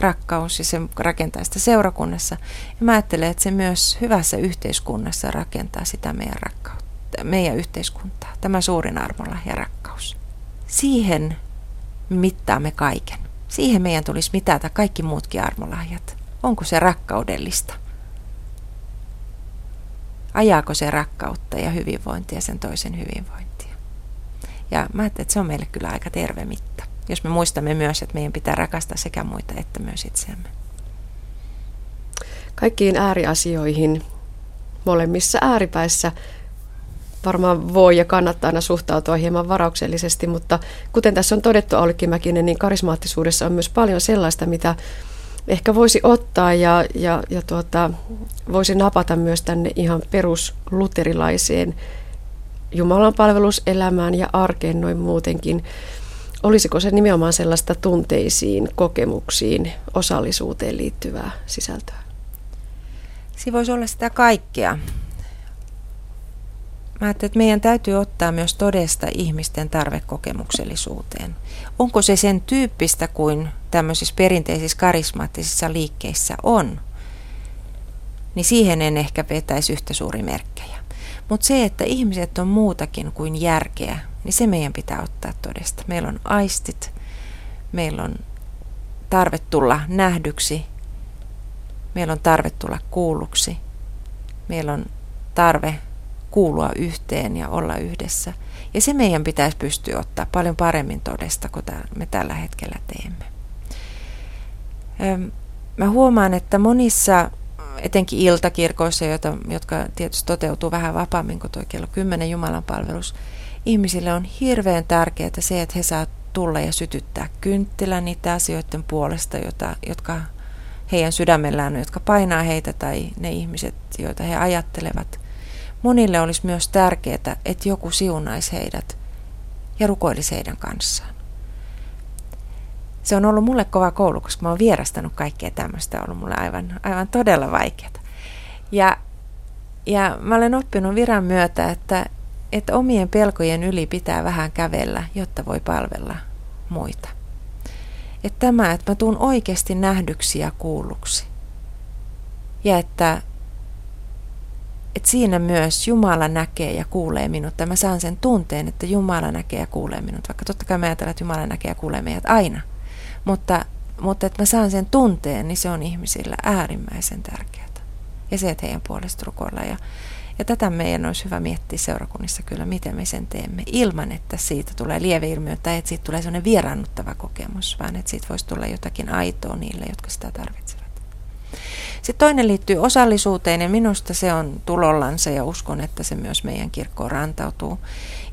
rakkaus ja se rakentaa sitä seurakunnassa. Ja mä ajattelen, että se myös hyvässä yhteiskunnassa rakentaa sitä meidän rakkautta, meidän yhteiskuntaa. Tämä suurin armolla ja rakkaus. Siihen mittaamme kaiken. Siihen meidän tulisi mitata kaikki muutkin armolahjat. Onko se rakkaudellista? Ajaako se rakkautta ja hyvinvointia sen toisen hyvinvointia? Ja mä ajattelen, että se on meille kyllä aika terve mitta jos me muistamme myös, että meidän pitää rakastaa sekä muita että myös itseämme. Kaikkiin ääriasioihin molemmissa ääripäissä varmaan voi ja kannattaa aina suhtautua hieman varauksellisesti, mutta kuten tässä on todettu Aulikki Mäkinen, niin karismaattisuudessa on myös paljon sellaista, mitä ehkä voisi ottaa ja, ja, ja tuota, voisi napata myös tänne ihan perusluterilaiseen Jumalan palveluselämään ja arkeen noin muutenkin. Olisiko se nimenomaan sellaista tunteisiin, kokemuksiin, osallisuuteen liittyvää sisältöä? Se voisi olla sitä kaikkea. Mä ajattelin, että meidän täytyy ottaa myös todesta ihmisten tarvekokemuksellisuuteen. Onko se sen tyyppistä kuin tämmöisissä perinteisissä karismaattisissa liikkeissä on, niin siihen en ehkä vetäisi yhtä suuri merkkejä. Mutta se, että ihmiset on muutakin kuin järkeä, niin se meidän pitää ottaa todesta. Meillä on aistit, meillä on tarve tulla nähdyksi, meillä on tarve tulla kuulluksi, meillä on tarve kuulua yhteen ja olla yhdessä. Ja se meidän pitäisi pystyä ottaa paljon paremmin todesta kuin me tällä hetkellä teemme. Mä huomaan, että monissa, etenkin iltakirkoissa, jotka tietysti toteutuu vähän vapaammin kuin tuo kello 10 Jumalan palvelus, ihmisille on hirveän tärkeää se, että he saa tulla ja sytyttää kynttilän niitä asioiden puolesta, jota, jotka heidän sydämellään on, jotka painaa heitä tai ne ihmiset, joita he ajattelevat. Monille olisi myös tärkeää, että joku siunaisi heidät ja rukoilisi heidän kanssaan. Se on ollut mulle kova koulu, koska mä oon vierastanut kaikkea tämmöistä, on ollut mulle aivan, aivan todella vaikeaa. Ja, ja mä olen oppinut viran myötä, että, että omien pelkojen yli pitää vähän kävellä, jotta voi palvella muita. Että tämä, että mä tuun oikeasti nähdyksi ja kuulluksi. Ja että, että siinä myös Jumala näkee ja kuulee minut. Ja mä saan sen tunteen, että Jumala näkee ja kuulee minut. Vaikka totta kai mä ajattelen, että Jumala näkee ja kuulee meidät aina. Mutta, mutta että mä saan sen tunteen, niin se on ihmisillä äärimmäisen tärkeää. Ja se, että heidän puolesta rukoillaan. Ja ja tätä meidän olisi hyvä miettiä seurakunnissa kyllä, miten me sen teemme, ilman että siitä tulee lieveilmiö tai että siitä tulee sellainen vieraannuttava kokemus, vaan että siitä voisi tulla jotakin aitoa niille, jotka sitä tarvitsevat. Sitten toinen liittyy osallisuuteen ja minusta se on tulollansa ja uskon, että se myös meidän kirkkoon rantautuu.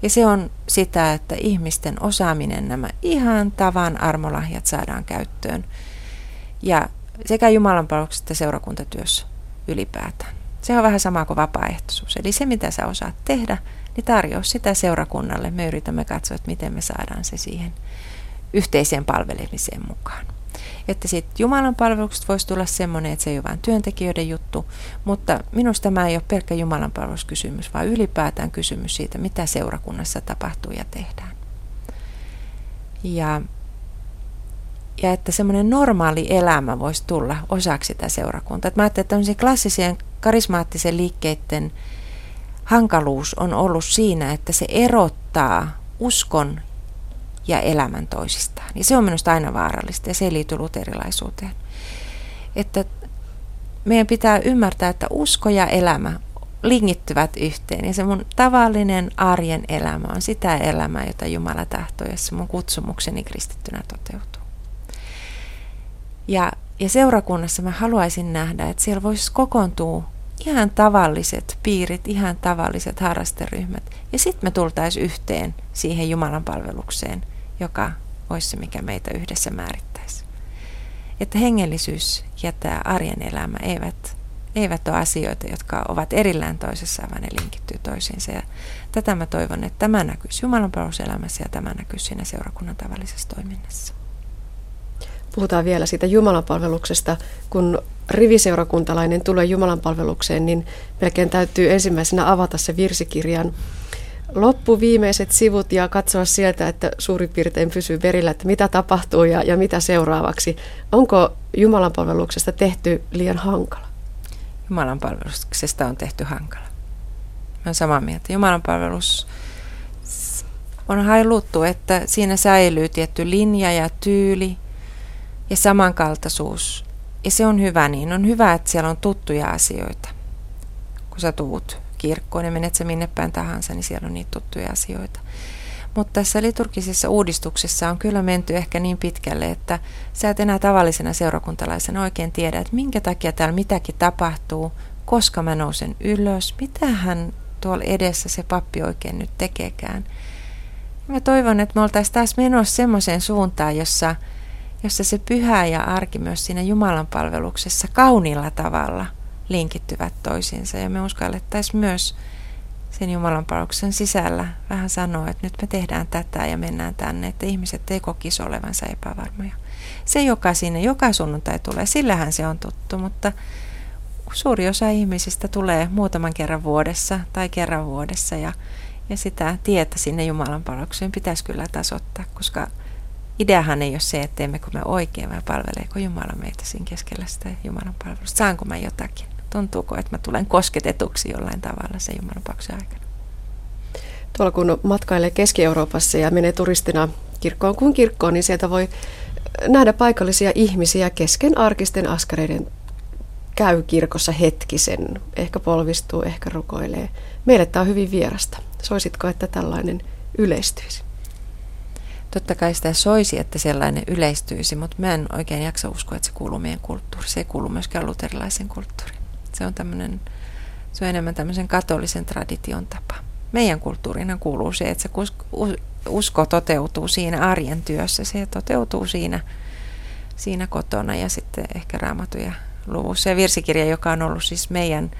Ja se on sitä, että ihmisten osaaminen, nämä ihan tavan armolahjat saadaan käyttöön. Ja sekä Jumalan että seurakuntatyössä ylipäätään Se on vähän sama kuin vapaaehtoisuus. Eli se, mitä sä osaat tehdä, niin tarjoa sitä seurakunnalle. Me yritämme katsoa, että miten me saadaan se siihen yhteiseen palvelemiseen mukaan. Että sitten Jumalan palveluksesta voisi tulla semmoinen, että se ei ole vain työntekijöiden juttu, mutta minusta tämä ei ole pelkkä Jumalan palveluskysymys, vaan ylipäätään kysymys siitä, mitä seurakunnassa tapahtuu ja tehdään. Ja, ja että semmoinen normaali elämä voisi tulla osaksi sitä seurakuntaa. Mä ajattelin, että tämmöisen klassisen karismaattisen liikkeiden hankaluus on ollut siinä, että se erottaa uskon ja elämän toisistaan. Ja se on minusta aina vaarallista ja se ei liity luterilaisuuteen. Että meidän pitää ymmärtää, että usko ja elämä linkittyvät yhteen. Ja se mun tavallinen arjen elämä on sitä elämää, jota Jumala tahtoo, se mun kutsumukseni kristittynä toteutuu. Ja, ja seurakunnassa mä haluaisin nähdä, että siellä voisi kokoontua ihan tavalliset piirit, ihan tavalliset harrasteryhmät. Ja sitten me tultaisiin yhteen siihen Jumalan palvelukseen – joka olisi se, mikä meitä yhdessä määrittäisi. Että hengellisyys ja tämä arjen elämä eivät, eivät ole asioita, jotka ovat erillään toisessa, vaan ne linkittyy toisiinsa. Ja tätä mä toivon, että tämä näkyisi Jumalan palveluselämässä ja tämä näkyisi siinä seurakunnan tavallisessa toiminnassa. Puhutaan vielä siitä Jumalanpalveluksesta. Kun riviseurakuntalainen tulee Jumalanpalvelukseen, niin melkein täytyy ensimmäisenä avata se virsikirjan loppuviimeiset sivut ja katsoa sieltä, että suurin piirtein pysyy verillä, että mitä tapahtuu ja, ja mitä seuraavaksi. Onko Jumalan palveluksesta tehty liian hankala? Jumalan palveluksesta on tehty hankala. Mä olen samaa mieltä. Jumalan palvelus on hailuttu, että siinä säilyy tietty linja ja tyyli ja samankaltaisuus. Ja se on hyvä niin. On hyvä, että siellä on tuttuja asioita, kun sä tuut kirkkoon ja menet sä minne päin tahansa, niin siellä on niitä tuttuja asioita. Mutta tässä liturgisessa uudistuksessa on kyllä menty ehkä niin pitkälle, että sä et enää tavallisena seurakuntalaisena oikein tiedä, että minkä takia täällä mitäkin tapahtuu, koska mä nousen ylös, mitä hän tuolla edessä se pappi oikein nyt tekeekään. Mä toivon, että me oltaisiin taas menossa semmoiseen suuntaan, jossa, jossa se pyhä ja arki myös siinä Jumalan palveluksessa kauniilla tavalla – linkittyvät toisiinsa ja me uskallettaisiin myös sen Jumalan palveluksen sisällä vähän sanoa, että nyt me tehdään tätä ja mennään tänne, että ihmiset ei kokisi olevansa epävarmoja. Se, joka sinne joka sunnuntai tulee, sillähän se on tuttu, mutta suuri osa ihmisistä tulee muutaman kerran vuodessa tai kerran vuodessa ja, ja sitä tietä sinne Jumalan palvelukseen pitäisi kyllä tasoittaa, koska ideahan ei ole se, että teemmekö me oikein vai palveleeko Jumala meitä siinä keskellä sitä Jumalan palvelusta. Saanko mä jotakin? Tuntuuko, että mä tulen kosketetuksi jollain tavalla se Jumalanpalveluksen aikana? Tuolla kun matkailee Keski-Euroopassa ja menee turistina kirkkoon kuin kirkkoon, niin sieltä voi nähdä paikallisia ihmisiä kesken arkisten askareiden käy kirkossa hetkisen, ehkä polvistuu, ehkä rukoilee. Meille tämä on hyvin vierasta. Soisitko, että tällainen yleistyisi? Totta kai sitä soisi, että sellainen yleistyisi, mutta mä en oikein jaksa uskoa, että se kuuluu meidän kulttuuriin. Se ei kuulu myöskään luterilaisen kulttuuriin. Se on, tämmöinen, se on enemmän tämmöisen katolisen tradition tapa. Meidän kulttuurina kuuluu se, että se usko toteutuu siinä arjen työssä. Se toteutuu siinä, siinä kotona ja sitten ehkä raamatuja luvussa. Ja virsikirja, joka on ollut siis meidän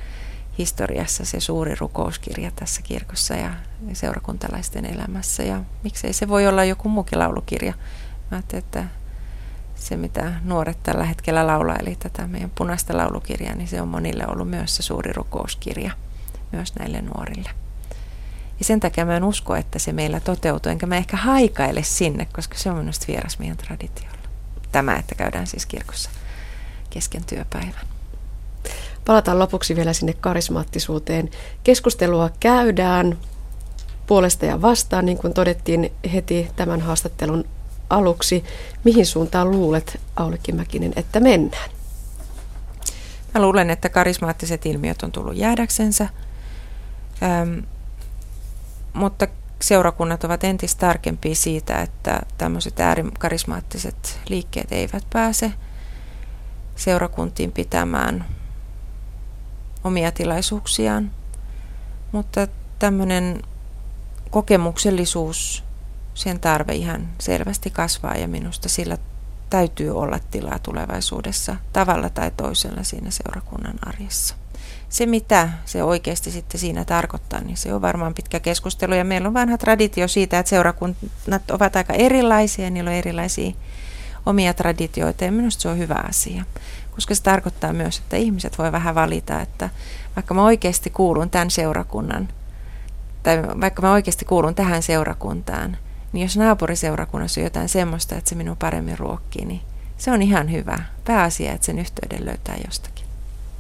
historiassa se suuri rukouskirja tässä kirkossa ja seurakuntalaisten elämässä. Ja miksei se voi olla joku muukin laulukirja. Mä että se, mitä nuoret tällä hetkellä laulaa, eli tätä meidän punaista laulukirjaa, niin se on monille ollut myös se suuri rukouskirja, myös näille nuorille. Ja sen takia mä en usko, että se meillä toteutuu, enkä mä ehkä haikaile sinne, koska se on minusta vieras meidän traditiolla. Tämä, että käydään siis kirkossa kesken työpäivän. Palataan lopuksi vielä sinne karismaattisuuteen. Keskustelua käydään puolesta ja vastaan, niin kuin todettiin heti tämän haastattelun aluksi. Mihin suuntaan luulet, Aulikki Mäkinen, että mennään? Mä luulen, että karismaattiset ilmiöt on tullut jäädäksensä, ähm, mutta seurakunnat ovat entistä tarkempia siitä, että tämmöiset äärikarismaattiset liikkeet eivät pääse seurakuntiin pitämään omia tilaisuuksiaan. Mutta tämmöinen kokemuksellisuus, sen tarve ihan selvästi kasvaa ja minusta sillä täytyy olla tilaa tulevaisuudessa tavalla tai toisella siinä seurakunnan arjessa. se, mitä se oikeasti sitten siinä tarkoittaa, niin se on varmaan pitkä keskustelu. Ja meillä on vanha traditio siitä, että seurakunnat ovat aika erilaisia, niillä on erilaisia omia traditioita ja minusta se on hyvä asia. Koska se tarkoittaa myös, että ihmiset voi vähän valita, että vaikka mä oikeasti kuulun tämän seurakunnan, tai vaikka mä oikeasti kuulun tähän seurakuntaan, niin jos naapuriseurakunnassa on jotain semmoista, että se minun paremmin ruokkii, niin se on ihan hyvä. Pääasia, että sen yhteyden löytää jostakin.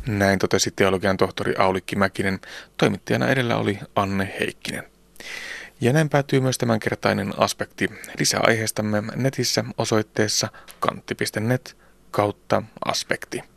Näin totesi teologian tohtori Aulikki Mäkinen. Toimittajana edellä oli Anne Heikkinen. Ja näin päätyy myös tämänkertainen aspekti. Lisää aiheestamme netissä osoitteessa kantti.net kautta aspekti.